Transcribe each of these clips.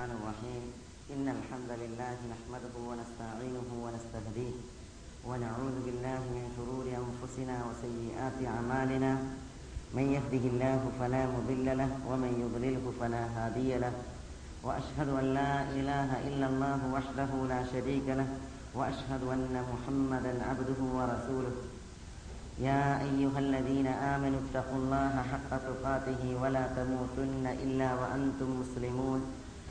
الرحمن الرحيم. إن الحمد لله نحمده ونستعينه ونستهديه ونعوذ بالله من شرور أنفسنا وسيئات أعمالنا. من يهده الله فلا مضل له ومن يضلله فلا هادي له. وأشهد أن لا إله إلا الله وحده لا شريك له. وأشهد أن محمدا عبده ورسوله. يا أيها الذين آمنوا اتقوا الله حق تقاته ولا تموتن إلا وأنتم مسلمون.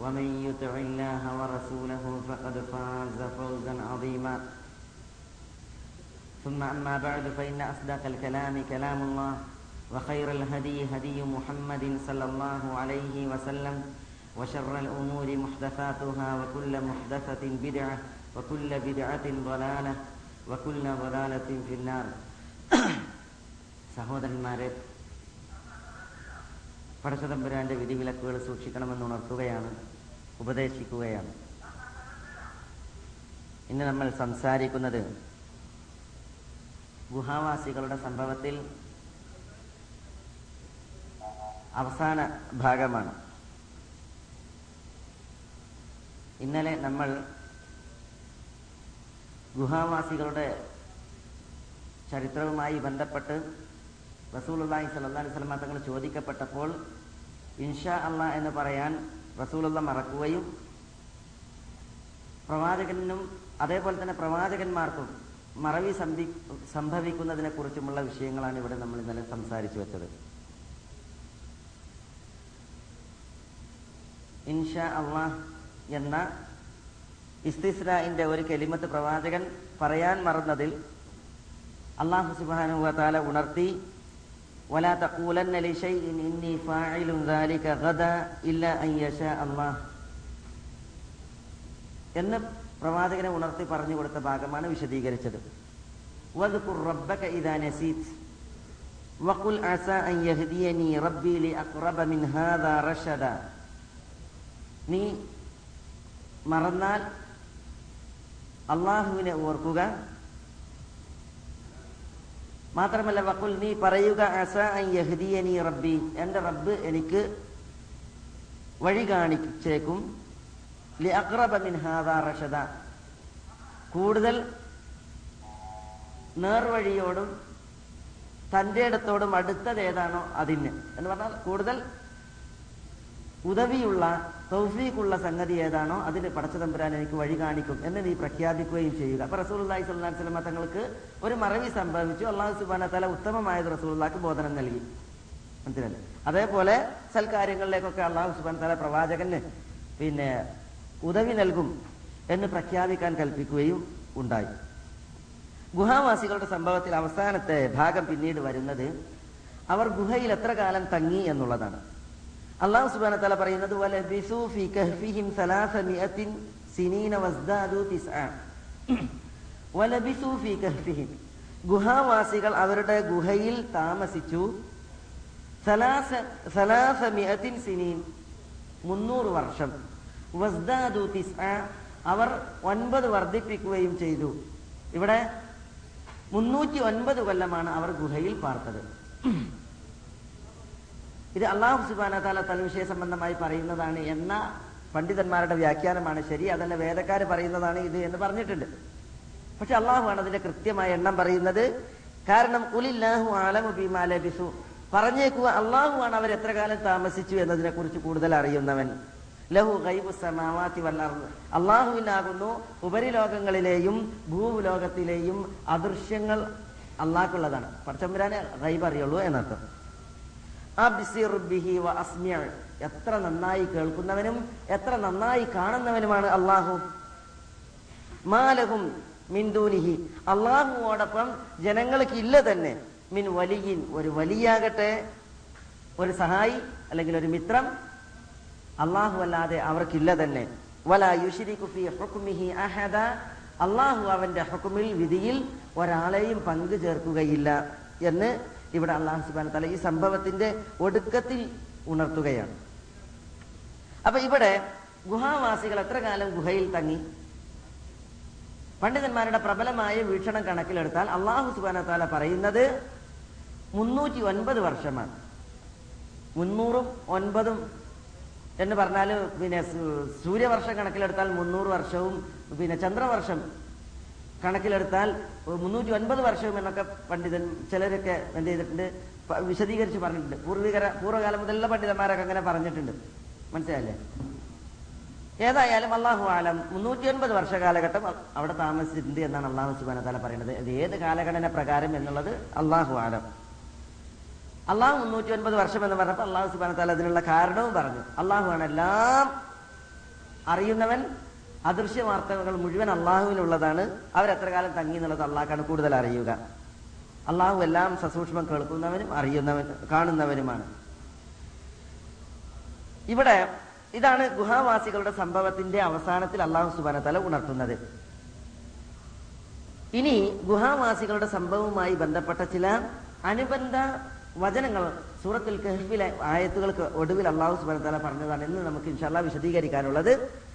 ومن يطع الله ورسوله فقد فاز فوزا عظيما ثم أما بعد فإن أصدق الكلام كلام الله وخير الهدي هدي محمد صلى الله عليه وسلم وشر الأمور محدثاتها وكل محدثة بدعة وكل بدعة ضلالة وكل ضلالة في النار സഹോദരന്മാരെ പടച്ചതമ്പുരാന്റെ വിധിവിലക്കുകൾ സൂക്ഷിക്കണമെന്ന് ഉണർത്തുകയാണ് ഉപദേശിക്കുകയാണ്. ഇന്ന് നമ്മൾ സംസാരിക്കുന്നത് ഗുഹാവാസികളുടെ സംഭവത്തിൽ അവസാന ഭാഗമാണ്. ഇന്നലെ നമ്മൾ ഗുഹാവാസികളുടെ ചരിത്രവുമായി ബന്ധപ്പെട്ട് റസൂലുള്ളാഹി സ്വല്ലല്ലാഹി അലൈഹി വസല്ലം തങ്ങൾ ചോദിക്കപ്പെട്ടപ്പോൾ ഇൻഷാ അള്ളാ എന്ന് പറയാൻ റസൂലുള്ള മറക്കുകയും പ്രവാചകനും അതേപോലെ തന്നെ പ്രവാചകന്മാർക്കും മറവി സംഭി സംഭവിക്കുന്നതിനെ കുറിച്ചുമുള്ള വിഷയങ്ങളാണ് ഇവിടെ നമ്മൾ ഇന്നലെ സംസാരിച്ചു വെച്ചത്. ഇൻഷ അള്ളാഹ് എന്ന ഇസ്തിസ്രായിന്റെ ഒരു കെലിമത്ത് പ്രവാചകൻ പറയാൻ മറന്നതിൽ അള്ളാഹു സുബാനുവ ഉണർത്തി ولا تقولن لشيء إني فاعل ذلك غدا إلا أن يشاء الله എന്ന് പ്രവാചകനെ ഉണർത്തി പറഞ്ഞു കൊടുത്ത ഭാഗമാണ് വിശദീകരിച്ചത് വദ്കുർ റബ്ബക ഇദാ നസീത് വഖുൽ അസാ അൻ യഹ്ദിയനി റബ്ബി ലിഅഖ്റബ മിൻ ഹാദാ റഷദ നീ മറന്നാൽ അള്ളാഹുവിനെ ഓർക്കുക മാത്രമല്ല വക്കുൽ നീ പറയുക റബ്ബി. എന്റെ റബ്ബ് എനിക്ക് വഴി കാണിച്ചേക്കും. ലി മിൻ ഹാദാ കൂടുതൽ നേർവഴിയോടും തന്റെ ഇടത്തോടും അടുത്തത് ഏതാണോ അതിന്? എന്ന് പറഞ്ഞാൽ കൂടുതൽ ഉദവിയുള്ള തൗഫീഖുള്ള സംഗതി ഏതാണോ അതിന് പടച്ചതമ്പുരാൻ എനിക്ക് വഴി കാണിക്കും എന്ന് നീ പ്രഖ്യാപിക്കുകയും ചെയ്യുക. അപ്പൊ റസൂലി സ്വല്ലാ സ്വലമ തങ്ങൾക്ക് ഒരു മറവി സംഭവിച്ചു. അള്ളാഹു സുബാന തല ഉത്തമമായത് റസൂലുള്ളാക്ക് ബോധനം നൽകി. മനസ്സിലല്ലേ അതേപോലെ സൽക്കാര്യങ്ങളിലേക്കൊക്കെ അള്ളാഹു സുബാൻ തല പ്രവാചകന് പിന്നെ ഉദവി നൽകും എന്ന് പ്രഖ്യാപിക്കാൻ കൽപ്പിക്കുകയും ഉണ്ടായി. ഗുഹാവാസികളുടെ സംഭവത്തിൽ അവസാനത്തെ ഭാഗം പിന്നീട് വരുന്നത് അവർ ഗുഹയിൽ എത്ര കാലം തങ്ങി എന്നുള്ളതാണ്. അള്ളാഹു സുബാന തല പറയുന്നത് ഗുഹാവാസികൾ അവരുടെ ഗുഹയിൽ താമസിച്ചു. മുന്നൂറ് വർഷം. അവർ ഒൻപത് വർദ്ധിപ്പിക്കുകയും ചെയ്തു. ഇവിടെ മുന്നൂറ്റി ഒൻപത് കൊല്ലമാണ് അവർ ഗുഹയിൽ പാർത്തത്. ഇത് അള്ളാഹു സുബാന താല തൽവിഷയ സംബന്ധമായി പറയുന്നതാണ് എന്ന പണ്ഡിതന്മാരുടെ വ്യാഖ്യാനമാണ് ശരി. അതല്ല വേദക്കാർ പറയുന്നതാണ് ഇത് എന്ന് പറഞ്ഞിട്ടുണ്ട്. പക്ഷെ അള്ളാഹു ആണ് അതിന്റെ കൃത്യമായ എണ്ണം പറയുന്നത്. കാരണം ഉലില്ലാഹു ആലമു ബിമാലബിസു പറഞ്ഞേക്കുക അള്ളാഹു ആണ് അവർ എത്ര കാലം താമസിച്ചു എന്നതിനെ കുറിച്ച് കൂടുതൽ അറിയുന്നവൻ. ലഹു ഗൈബു സമാവാത്തി വല്ലാർന്ന് അള്ളാഹുവിനാകുന്നു ഉപരിലോകങ്ങളിലെയും ഭൂലോകത്തിലെയും അദൃശ്യങ്ങൾ അള്ളാഹ്ക്കുള്ളതാണ് പടച്ചമ്പുരാനെ റൈബ് അറിയുള്ളൂ എന്നർത്ഥം. എത്ര നന്നായി കേൾക്കുന്നവനും എത്ര നന്നായി കാണുന്നവനുമാണ് അള്ളാഹു മാലഹും മിന്ദൂനിഹി അള്ളാഹുവോടൊപ്പം ജനങ്ങൾക്ക് ഇല്ല തന്നെ. മിൻ വലിയിൻ. ഒരു വലിയാകട്ടെ. ഒരു സഹായി അല്ലെങ്കിൽ ഒരു മിത്രം. അള്ളാഹു അല്ലാതെ അവർക്കില്ല തന്നെ. വല യുഷിരി ഫീ ഹുക്മിഹി അഹദ. അള്ളാഹു അവന്റെ ഹുക്കുമിൽ വിധിയിൽ ഒരാളെയും പങ്കു ചേർക്കുകയില്ല എന്ന് ഇവിടെ അള്ളാഹു സുബാന തല ഈ സംഭവത്തിന്റെ ഒടുക്കത്തിൽ ഉണർത്തുകയാണ്. അപ്പൊ ഇവിടെ ഗുഹാവാസികൾ എത്ര കാലം ഗുഹയിൽ തങ്ങി? പണ്ഡിതന്മാരുടെ പ്രബലമായ വീക്ഷണം കണക്കിലെടുത്താൽ അള്ളാഹു സുബാന താല പറയുന്നത് മുന്നൂറ്റി ഒൻപത് വർഷമാണ്. മുന്നൂറും ഒൻപതും എന്ന് പറഞ്ഞാൽ പിന്നെ സൂര്യവർഷം കണക്കിലെടുത്താൽ മുന്നൂറ് വർഷവും പിന്നെ ചന്ദ്രവർഷം കണക്കിലെടുത്താൽ മുന്നൂറ്റി ഒൻപത് വർഷവും എന്നൊക്കെ പണ്ഡിതൻ ചിലരൊക്കെ എന്ത് ചെയ്തിട്ടുണ്ട്? വിശദീകരിച്ച് പറഞ്ഞിട്ടുണ്ട്. പൂർവികര പൂർവകാലം മുതലുള്ള പണ്ഡിതന്മാരൊക്കെ അങ്ങനെ പറഞ്ഞിട്ടുണ്ട്. മനസ്സിലായല്ലേ? ഏതായാലും അള്ളാഹു ആലം മുന്നൂറ്റി ഒൻപത് വർഷ കാലഘട്ടം അവിടെ താമസിച്ചിട്ടുണ്ട് എന്നാണ് അള്ളാഹു സുബാന താല പറയുന്നത്. ഇത് ഏത് കാലഘടന പ്രകാരം എന്നുള്ളത് അള്ളാഹു ആലം. അള്ളാഹു മുന്നൂറ്റി ഒൻപത് വർഷം എന്ന് പറഞ്ഞപ്പോൾ അള്ളാഹു സുബാന അതിനുള്ള കാരണവും പറഞ്ഞു. അള്ളാഹു ആണ് എല്ലാം അറിയുന്നവൻ അദൃശ്യ വാർത്തകൾ മുഴുവൻ അള്ളാഹുവിനുള്ളതാണ്. അവരെത്ര കാലം തങ്ങി എന്നുള്ളത് അള്ളാഹ്ക്കാണ് കൂടുതൽ അറിയുക. അള്ളാഹു എല്ലാം സസൂക്ഷ്മം കേൾക്കുന്നവനും അറിയുന്നവൻ കാണുന്നവനുമാണ്. ഇവിടെ ഇതാണ് ഗുഹാവാസികളുടെ സംഭവത്തിന്റെ അവസാനത്തിൽ അള്ളാഹു സുബാന തല ഉണർത്തുന്നത്. ഇനി ഗുഹാവാസികളുടെ സംഭവവുമായി ബന്ധപ്പെട്ട ചില അനുബന്ധ വചനങ്ങൾ സൂറത്തിൽ കഹ്ഫിലെ ആയത്തുകൾക്ക് ഒടുവിൽ അള്ളാഹു സുബാന തല പറഞ്ഞതാണ് എന്ന് നമുക്ക് ഇൻഷാല്ല വിശദീകരിക്കാനുള്ളത്.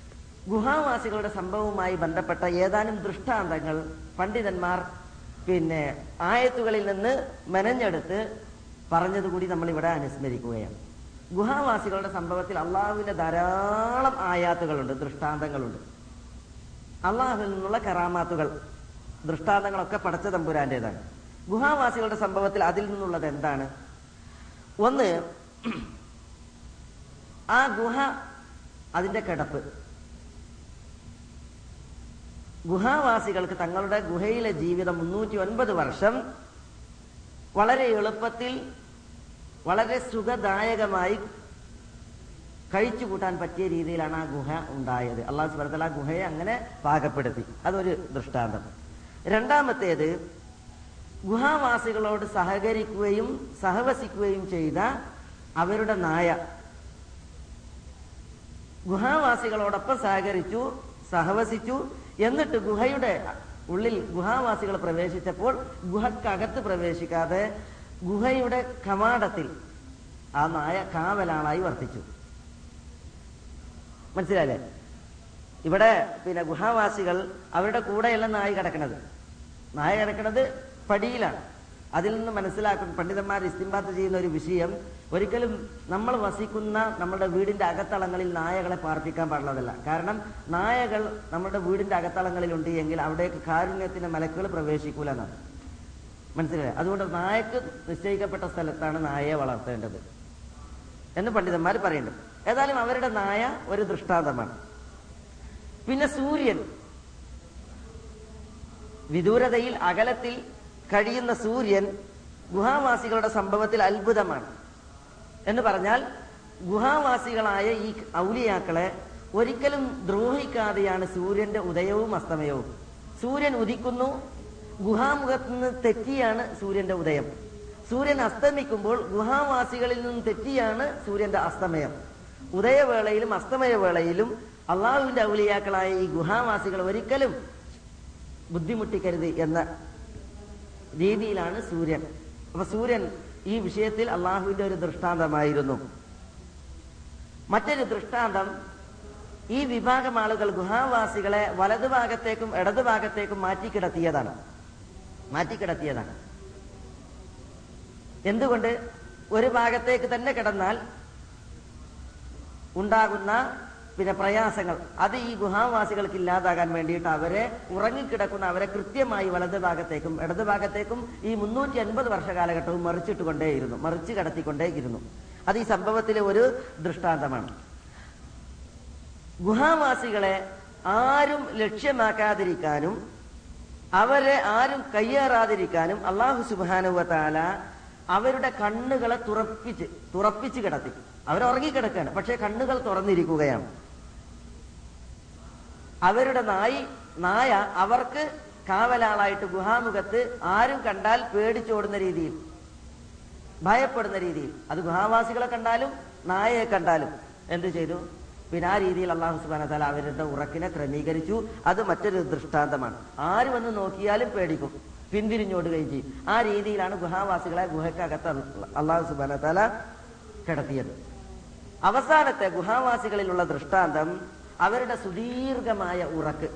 ഗുഹാവാസികളുടെ സംഭവവുമായി ബന്ധപ്പെട്ട ഏതാനും ദൃഷ്ടാന്തങ്ങൾ പണ്ഡിതന്മാർ പിന്നെ ആയത്തുകളിൽ നിന്ന് മെനഞ്ഞെടുത്ത് പറഞ്ഞതുകൂടി നമ്മൾ ഇവിടെ അനുസ്മരിക്കുകയാണ്. ഗുഹാവാസികളുടെ സംഭവത്തിൽ അള്ളാഹുവിന്റെ ധാരാളം ആയാത്തുകളുണ്ട് ദൃഷ്ടാന്തങ്ങളുണ്ട്. അള്ളാഹുവിൽ നിന്നുള്ള കറാമാത്തുകൾ ദൃഷ്ടാന്തങ്ങളൊക്കെ പടച്ച തമ്പുരാന്റേതാണ് ഗുഹാവാസികളുടെ സംഭവത്തിൽ അതിൽ നിന്നുള്ളത് എന്താണ്? ഒന്ന് ആ ഗുഹ അതിന്റെ കിടപ്പ്. ഗുഹാവാസികൾക്ക് തങ്ങളുടെ ഗുഹയിലെ ജീവിതം മുന്നൂറ്റി ഒൻപത് വർഷം വളരെ എളുപ്പത്തിൽ വളരെ സുഖദായകമായി കഴിച്ചു കൂട്ടാൻ പറ്റിയ രീതിയിലാണ് ആ ഗുഹ ഉണ്ടായത്. അള്ളാഹു സുബർത്തല ആ ഗുഹയെ അങ്ങനെ പാകപ്പെടുത്തി. അതൊരു ദൃഷ്ടാന്തം. രണ്ടാമത്തേത് ഗുഹാവാസികളോട് സഹകരിക്കുകയും സഹവസിക്കുകയും ചെയ്ത അവരുടെ നായ. ഗുഹാവാസികളോടൊപ്പം സഹകരിച്ചു സഹവസിച്ചു എന്നിട്ട് ഗുഹയുടെ ഉള്ളിൽ ഗുഹാവാസികൾ പ്രവേശിച്ചപ്പോൾ ഗുഹക്കകത്ത് പ്രവേശിക്കാതെ ഗുഹയുടെ കവാടത്തിൽ ആ നായ കാവലാളായി വർത്തിച്ചു. മനസ്സിലായില്ലേ? ഇവിടെ പിന്നെ ഗുഹാവാസികൾ അവരുടെ കൂടെയല്ല നായ കിടക്കുന്നത് നായ കിടക്കുന്നത് പടിയിലാണ്. അതിൽ നിന്ന് മനസ്സിലാക്കും പണ്ഡിതന്മാർ ഇസ്തിംബാത്ത് ചെയ്യുന്ന ഒരു വിഷയം ഒരിക്കലും നമ്മൾ വസിക്കുന്ന നമ്മുടെ വീടിന്റെ അകത്തളങ്ങളിൽ നായകളെ പാർപ്പിക്കാൻ പാടുള്ളതല്ല. കാരണം നായകൾ നമ്മുടെ വീടിന്റെ അകത്തളങ്ങളിൽ ഉണ്ട് എങ്കിൽ അവിടേക്ക് കാരുണ്യത്തിന്റെ മലക്കുകൾ പ്രവേശിക്കൂല എന്നാണ് മനസ്സിലായി? അതുകൊണ്ട് നായക്ക് നിശ്ചയിക്കപ്പെട്ട സ്ഥലത്താണ് നായയെ വളർത്തേണ്ടത്. എന്ന് പണ്ഡിതന്മാർ പറയുന്നുണ്ട്. ഏതായാലും അവരുടെ നായ ഒരു ദൃഷ്ടാന്തമാണ്. പിന്നെ സൂര്യൻ. വിദൂരതയിൽ അകലത്തിൽ കഴിയുന്ന സൂര്യൻ ഗുഹാവാസികളുടെ സംഭവത്തിൽ അത്ഭുതമാണ്. എന്ന് പറഞ്ഞാൽ ഗുഹാവാസികളായ ഈ ഔലിയാക്കളെ ഒരിക്കലും ദ്രോഹിക്കാതെയാണ് സൂര്യന്റെ ഉദയവും അസ്തമയവും. സൂര്യൻ ഉദിക്കുന്നു ഗുഹാമുഖത്ത് നിന്ന് തെറ്റിയാണ് സൂര്യന്റെ ഉദയം. സൂര്യൻ അസ്തമിക്കുമ്പോൾ ഗുഹാവാസികളിൽ നിന്ന് തെറ്റിയാണ് സൂര്യന്റെ അസ്തമയം. ഉദയവേളയിലും അസ്തമയവേളയിലും അള്ളാഹുവിന്റെ ഔലിയാക്കളായ ഈ ഗുഹാവാസികൾ ഒരിക്കലും ബുദ്ധിമുട്ടിക്കരുത് എന്ന രീതിയിലാണ് സൂര്യൻ. അപ്പൊ സൂര്യൻ ഈ വിഷയത്തിൽ അള്ളാഹുവിന്റെ ഒരു ദൃഷ്ടാന്തമായിരുന്നു. മറ്റൊരു ദൃഷ്ടാന്തം ഈ വിഭാഗം ആളുകൾ ഗുഹാവാസികളെ വലതുഭാഗത്തേക്കും ഇടതുഭാഗത്തേക്കും മാറ്റിക്കിടത്തിയതാണ്. മാറ്റിക്കിടത്തിയതാണ്. എന്തുകൊണ്ട്? ഒരു ഭാഗത്തേക്ക് തന്നെ കിടന്നാൽ ഉണ്ടാകുന്ന പിന്നെ പ്രയാസങ്ങൾ. അത് ഈ ഗുഹാവാസികൾക്ക് ഇല്ലാതാകാൻ വേണ്ടിയിട്ട് അവരെ ഉറങ്ങിക്കിടക്കുന്ന അവരെ കൃത്യമായി വലത് ഭാഗത്തേക്കും ഇടത് ഭാഗത്തേക്കും ഈ മുന്നൂറ്റി അൻപത് വർഷ കാലഘട്ടവും മറിച്ചിട്ട് കൊണ്ടേയിരുന്നു മറിച്ച് കടത്തിക്കൊണ്ടേയിരുന്നു. അത് ഈ സംഭവത്തിലെ ഒരു ദൃഷ്ടാന്തമാണ്. ഗുഹാവാസികളെ ആരും ലക്ഷ്യമാക്കാതിരിക്കാനും അവരെ ആരും കയ്യേറാതിരിക്കാനും അള്ളാഹു സുബാനുവത്താല അവരുടെ കണ്ണുകളെ തുറപ്പിച്ച് തുറപ്പിച്ച് കിടത്തി. അവരുറങ്ങിക്കിടക്കുകയാണ് പക്ഷെ കണ്ണുകൾ തുറന്നിരിക്കുകയാണ്. അവരുടെ നായി നായ അവർക്ക് കാവലാളായിട്ട് ഗുഹാമുഖത്ത് ആരും കണ്ടാൽ പേടിച്ചോടുന്ന രീതിയിൽ ഭയപ്പെടുന്ന രീതിയിൽ. അത് ഗുഹാവാസികളെ കണ്ടാലും നായയെ കണ്ടാലും എന്ത് ചെയ്തു? പിന്നെ ആ രീതിയിൽ അള്ളാഹു സുബാന തല അവരുടെ ഉറക്കിനെ ക്രമീകരിച്ചു. അത് മറ്റൊരു ദൃഷ്ടാന്തമാണ്. ആര് വന്ന് നോക്കിയാലും പേടിക്കും പിന്തിരിഞ്ഞോടുകയും ചെയ്യും. ആ രീതിയിലാണ് ഗുഹാവാസികളെ ഗുഹയ്ക്കകത്ത് അള്ളാഹു സുബാന തല കിടത്തിയത്. അവസാനത്തെ ഗുഹാവാസികളിലുള്ള ദൃഷ്ടാന്തം അവരുടെ സുദീർഘമായ ഉറക്ക്.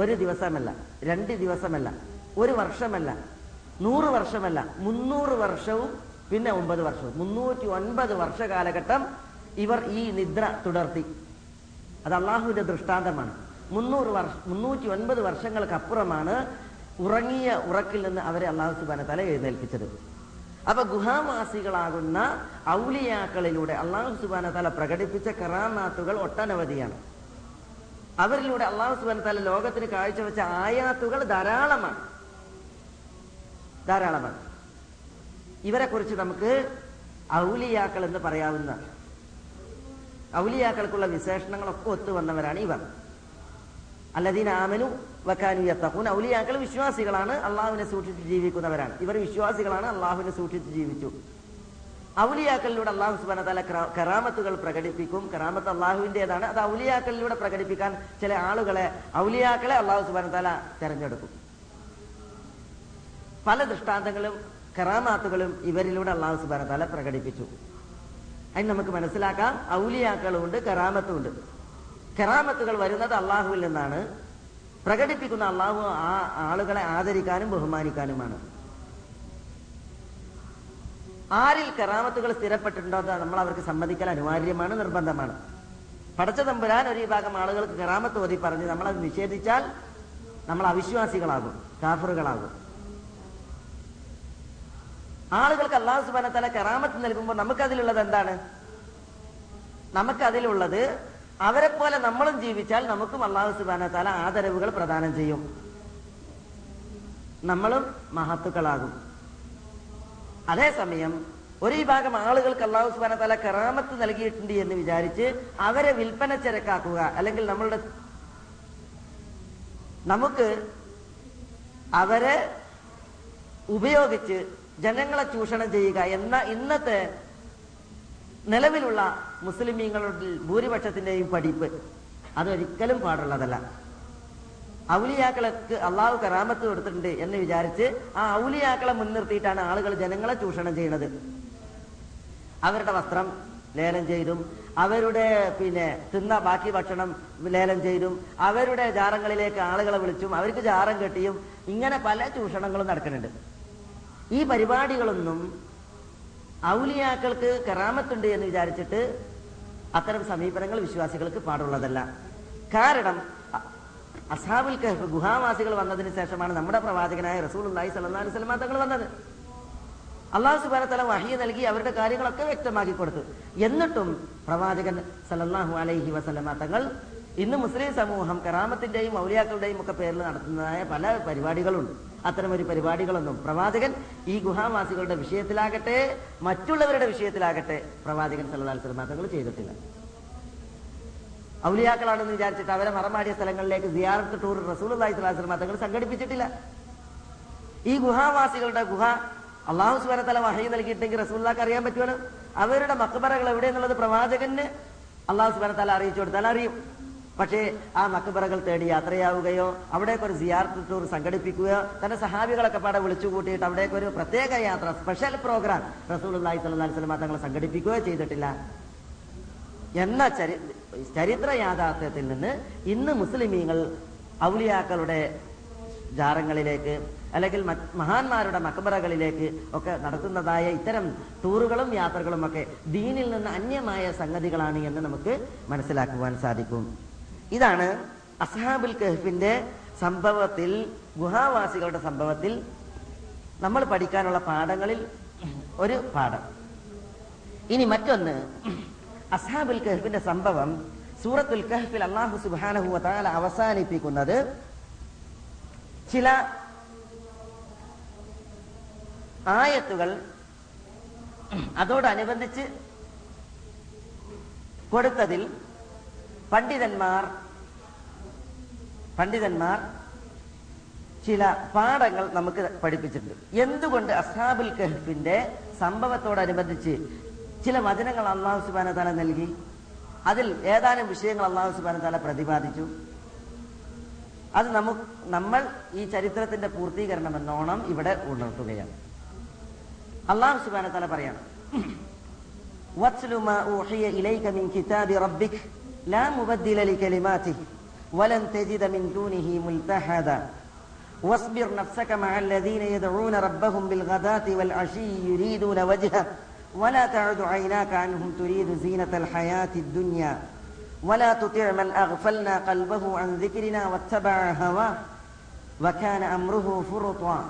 ഒരു ദിവസമല്ല രണ്ട് ദിവസമല്ല ഒരു വർഷമല്ല നൂറ് വർഷമല്ല മുന്നൂറ് വർഷവും പിന്നെ ഒമ്പത് വർഷവും. മുന്നൂറ്റി ഒൻപത് വർഷ കാലഘട്ടം ഇവർ ഈ നിദ്ര തുടർത്തി. അത് അള്ളാഹുവിന്റെ ദൃഷ്ടാന്തമാണ്. മുന്നൂറ് വർഷ മുന്നൂറ്റി ഒൻപത് വർഷങ്ങൾക്കപ്പുറമാണ് ഉറങ്ങിയ ഉറക്കിൽ നിന്ന് അവരെ അള്ളാഹു സുബാന തല എഴുന്നേൽപ്പിച്ചത്. അപ്പൊ ഗുഹാവാസികളാകുന്ന ഔലിയാക്കളിലൂടെ അള്ളാഹു സുബാന തല പ്രകടിപ്പിച്ച കറാമാത്തുകൾ ഒട്ടനവധിയാണ്. അവരിലൂടെ അള്ളാഹു സുബാൻ തല ലോകത്തിന് കാഴ്ചവെച്ച ആയാത്തുകൾ ധാരാളമാണ്. ധാരാളമാണ്. ഇവരെ കുറിച്ച് നമുക്ക് ഔലിയാക്കൾ എന്ന് പറയാവുന്ന ഔലിയാക്കൾക്കുള്ള വിശേഷണങ്ങളൊക്കെ ഒത്തു വന്നവരാണ് ഇവർ. അല്ലദീന ആമനു വക്കാനു യത്തഹൂൻ ഔലിയാക്കൾ വിശ്വാസികളാണ് അള്ളാഹുവിനെ സൂക്ഷിച്ച് ജീവിക്കുന്നവരാണ്. ഇവർ വിശ്വാസികളാണ് അള്ളാഹുവിനെ സൂക്ഷിച്ച് ജീവിച്ചു. ഔലിയാക്കളിലൂടെ അള്ളാഹു സുബാന തല കറാമത്തുകൾ പ്രകടിപ്പിക്കും. കറാമത്ത് അള്ളാഹുവിന്റെതാണ് അത് ഔലിയാക്കളിലൂടെ പ്രകടിപ്പിക്കാൻ ചില ആളുകളെ ഔലിയാക്കളെ അള്ളാഹു സുബാന തല തെരഞ്ഞെടുക്കും. പല ദൃഷ്ടാന്തങ്ങളും കറാമാത്തുകളും ഇവരിലൂടെ അള്ളാഹു സുബാന തല പ്രകടിപ്പിച്ചു. അതിന് നമുക്ക് മനസ്സിലാക്കാം ഔലിയാക്കളുണ്ട് കറാമത്തുണ്ട്. കറാമത്തുകൾ വരുന്നത് അള്ളാഹുവിൽ നിന്നാണ്. പ്രകടിപ്പിക്കുന്ന അള്ളാഹു ആ ആളുകളെ ആദരിക്കാനും ബഹുമാനിക്കാനുമാണ്. ആരിൽ കറാമത്തുകൾ സ്ഥിരപ്പെട്ടിട്ടുണ്ടോ അത് നമ്മൾ അവർക്ക് സമ്മതിക്കൽ അനിവാര്യമാണ് നിർബന്ധമാണ്. പടച്ച തമ്പുരാൻ ഒരു വിഭാഗം ആളുകൾക്ക് കറാമത്ത് ഓതി പറഞ്ഞ് നമ്മളത് നിഷേധിച്ചാൽ നമ്മൾ അവിശ്വാസികളാകും കാഫറുകളാകും. ആളുകൾക്ക് അള്ളാഹു സുബാന തല കറാമത്ത് നൽകുമ്പോൾ നമുക്കതിലുള്ളത് എന്താണ്? നമുക്കതിലുള്ളത് അവരെ പോലെ നമ്മളും ജീവിച്ചാൽ നമുക്കും അള്ളാഹു സുബാന തല ആദരവുകൾ പ്രദാനം ചെയ്യും. നമ്മളും മഹത്തുക്കളാകും. അതേസമയം ഒരു വിഭാഗം ആളുകൾക്ക് അള്ളാഹു സുബാന തല കറാമത്ത് നൽകിയിട്ടുണ്ട് എന്ന് വിചാരിച്ച് അവരെ വിൽപ്പന ചരക്കാക്കുക. അല്ലെങ്കിൽ നമ്മളുടെ നമുക്ക് അവരെ ഉപയോഗിച്ച് ജനങ്ങളെ ചൂഷണം ചെയ്യുക എന്ന ഇന്നത്തെ നിലവിലുള്ള മുസ്ലിമീങ്ങളുടെ ഭൂരിപക്ഷത്തിന്റെയും പഠിപ്പ്. അതൊരിക്കലും പാടുള്ളതല്ല. ഔലിയാക്കൾക്ക് അള്ളാഹു കറാമത്ത് കൊടുത്തിട്ടുണ്ട് എന്ന് വിചാരിച്ച് ആ ഔലിയാക്കളെ മുൻനിർത്തിയിട്ടാണ് ആളുകൾ ജനങ്ങളെ ചൂഷണം ചെയ്യുന്നത് അവരുടെ വസ്ത്രം ലേലം ചെയ്തും അവരുടെ പിന്നെ തിന്ന ബാക്കി ഭക്ഷണം ലേലം ചെയ്തും അവരുടെ ജാറങ്ങളിലേക്ക് ആളുകളെ വിളിച്ചും അവർക്ക് ജാറം കെട്ടിയും ഇങ്ങനെ പല ചൂഷണങ്ങളും നടക്കുന്നുണ്ട്. ഈ പരിപാടികളൊന്നും ഔലിയാക്കൾക്ക് കറാമത്തുണ്ട് എന്ന് വിചാരിച്ചിട്ട് അത്തരം സമീപനങ്ങൾ വിശ്വാസികൾക്ക് പാടുള്ളതല്ല. കാരണം അസാബുൽ കഹഫ് ഗുഹാവാസികൾ വന്നതിന് ശേഷമാണ് നമ്മുടെ പ്രവാചകനായ റസൂൽ അള്ളാഹി സല്ലാ സ്വലമ തങ്ങൾ വന്നത്. അള്ളാഹു സുബാന തല വഹിയ നൽകി അവരുടെ കാര്യങ്ങളൊക്കെ വ്യക്തമാക്കി കൊടുത്തു. എന്നിട്ടും പ്രവാചകൻ സലല്ലാഹു അലൈഹി വസലമ തങ്ങൾ ഇന്ന് മുസ്ലിം സമൂഹം കറാമത്തിന്റെയും ഔലിയാക്കളുടെയും ഒക്കെ പേരിൽ നടത്തുന്നതായ പല പരിപാടികളുണ്ട്. അത്തരം ഒരു പരിപാടികളൊന്നും പ്രവാചകൻ ഈ ഗുഹാവാസികളുടെ വിഷയത്തിലാകട്ടെ മറ്റുള്ളവരുടെ വിഷയത്തിലാകട്ടെ പ്രവാചകൻ സ്വലമ തങ്ങൾ ചെയ്തിട്ടില്ല. ഔലിയാക്കളാണെന്ന് വിചാരിച്ചിട്ട് അവരെ മറമാടിയ സ്ഥലങ്ങളിലേക്ക് സിയാറത്ത് ടൂർ റസൂൽ അള്ളാഹി സ്വലാസ്ലമ തങ്ങൾ സംഘടിപ്പിച്ചിട്ടില്ല. ഈ ഗുഹാവാസികളുടെ ഗുഹ അള്ളാഹു സുബാനത്തല വഹി നൽകിയിട്ടെങ്കിൽ റസൂല്ലാക്ക് അറിയാൻ പറ്റുമല്ലോ. അവരുടെ മക്കബറകൾ എവിടെയെന്നുള്ളത് പ്രവാചകന് അള്ളാഹു സുബാനത്തല അറിയിച്ചു കൊടുത്താൽ അറിയും. പക്ഷേ ആ മക്കബറകൾ തേടി യാത്രയാവുകയോ അവിടേക്ക് ഒരു സിയാർത്ത് ടൂർ സംഘടിപ്പിക്കുകയോ തന്റെ സഹാബികളൊക്കെ പാടെ വിളിച്ചു കൂട്ടിയിട്ട് അവിടേക്ക് ഒരു പ്രത്യേക യാത്ര സ്പെഷ്യൽ പ്രോഗ്രാം റസൂൽ അള്ളാഹി സ്വല്ലാ സ്വലമ തങ്ങൾ സംഘടിപ്പിക്കുകയോ ചെയ്തിട്ടില്ല. എന്ന ചരി ചരിത്ര യാഥാർത്ഥ്യത്തിൽ നിന്ന് ഇന്ന് മുസ്ലിമീങ്ങൾ ഔലിയാക്കളുടെ ജാറങ്ങളിലേക്ക് അല്ലെങ്കിൽ മഹാന്മാരുടെ മക്ബറകളിലേക്ക് ഒക്കെ നടത്തുന്നതായ ഇത്തരം ടൂറുകളും യാത്രകളും ഒക്കെ ദീനിൽ നിന്ന് അന്യമായ സംഗതികളാണ് എന്ന് നമുക്ക് മനസ്സിലാക്കുവാൻ സാധിക്കും. ഇതാണ് അസ്ഹാബുൽ കഹഫിന്റെ സംഭവത്തിൽ ഗുഹാവാസികളുടെ സംഭവത്തിൽ നമ്മൾ പഠിക്കാനുള്ള പാഠങ്ങളിൽ ഒരു പാഠം. ഇനി മറ്റൊന്ന്. അസ്ഹാബുൽ കഹ്ഫിന്റെ സംഭവം സൂറത്തുൽ കഹഫിൽ അള്ളാഹു സുബാനഹു താല അവസാനിപ്പിക്കുന്നത് ചില ആയത്തുകൾ അതോടനുബന്ധിച്ച് കൊടുത്തതിൽ പണ്ഡിതന്മാർ പണ്ഡിതന്മാർ ചില പാഠങ്ങൾ നമുക്ക് പഠിപ്പിച്ചിട്ടുണ്ട്. എന്തുകൊണ്ട് അസാബുൽ കഹഫിന്റെ സംഭവത്തോടനുബന്ധിച്ച് ചില വചനങ്ങൾ അള്ളാഹു സുബാന തല നൽകി അതിൽ ഏതാനും വിഷയങ്ങൾ അള്ളാഹു സുബാന താല പ്രതിപാദിച്ചു അത് നമുക്ക് നമ്മൾ ഈ ചരിത്രത്തിന്റെ പൂർത്തീകരണം എന്നോണം ഇവിടെ ഉണർത്തുകയാണ് അള്ളാഹു സുബാന താല പറയാണ് واتل ما أوحي إليك من كتاب ربك لا مبدل لكلماته ولن تجد من دونه ملتحدا واصبر نفسك مع الذين يدعون ربهم بالغداة والعشي يريدون وجهه ولا تعد عيناك عنهم تريد زينة الحياة الدنيا. ولا تطع من أغفلنا قلبه عن ذكرنا واتبع هواه. وكان أمره فرطا.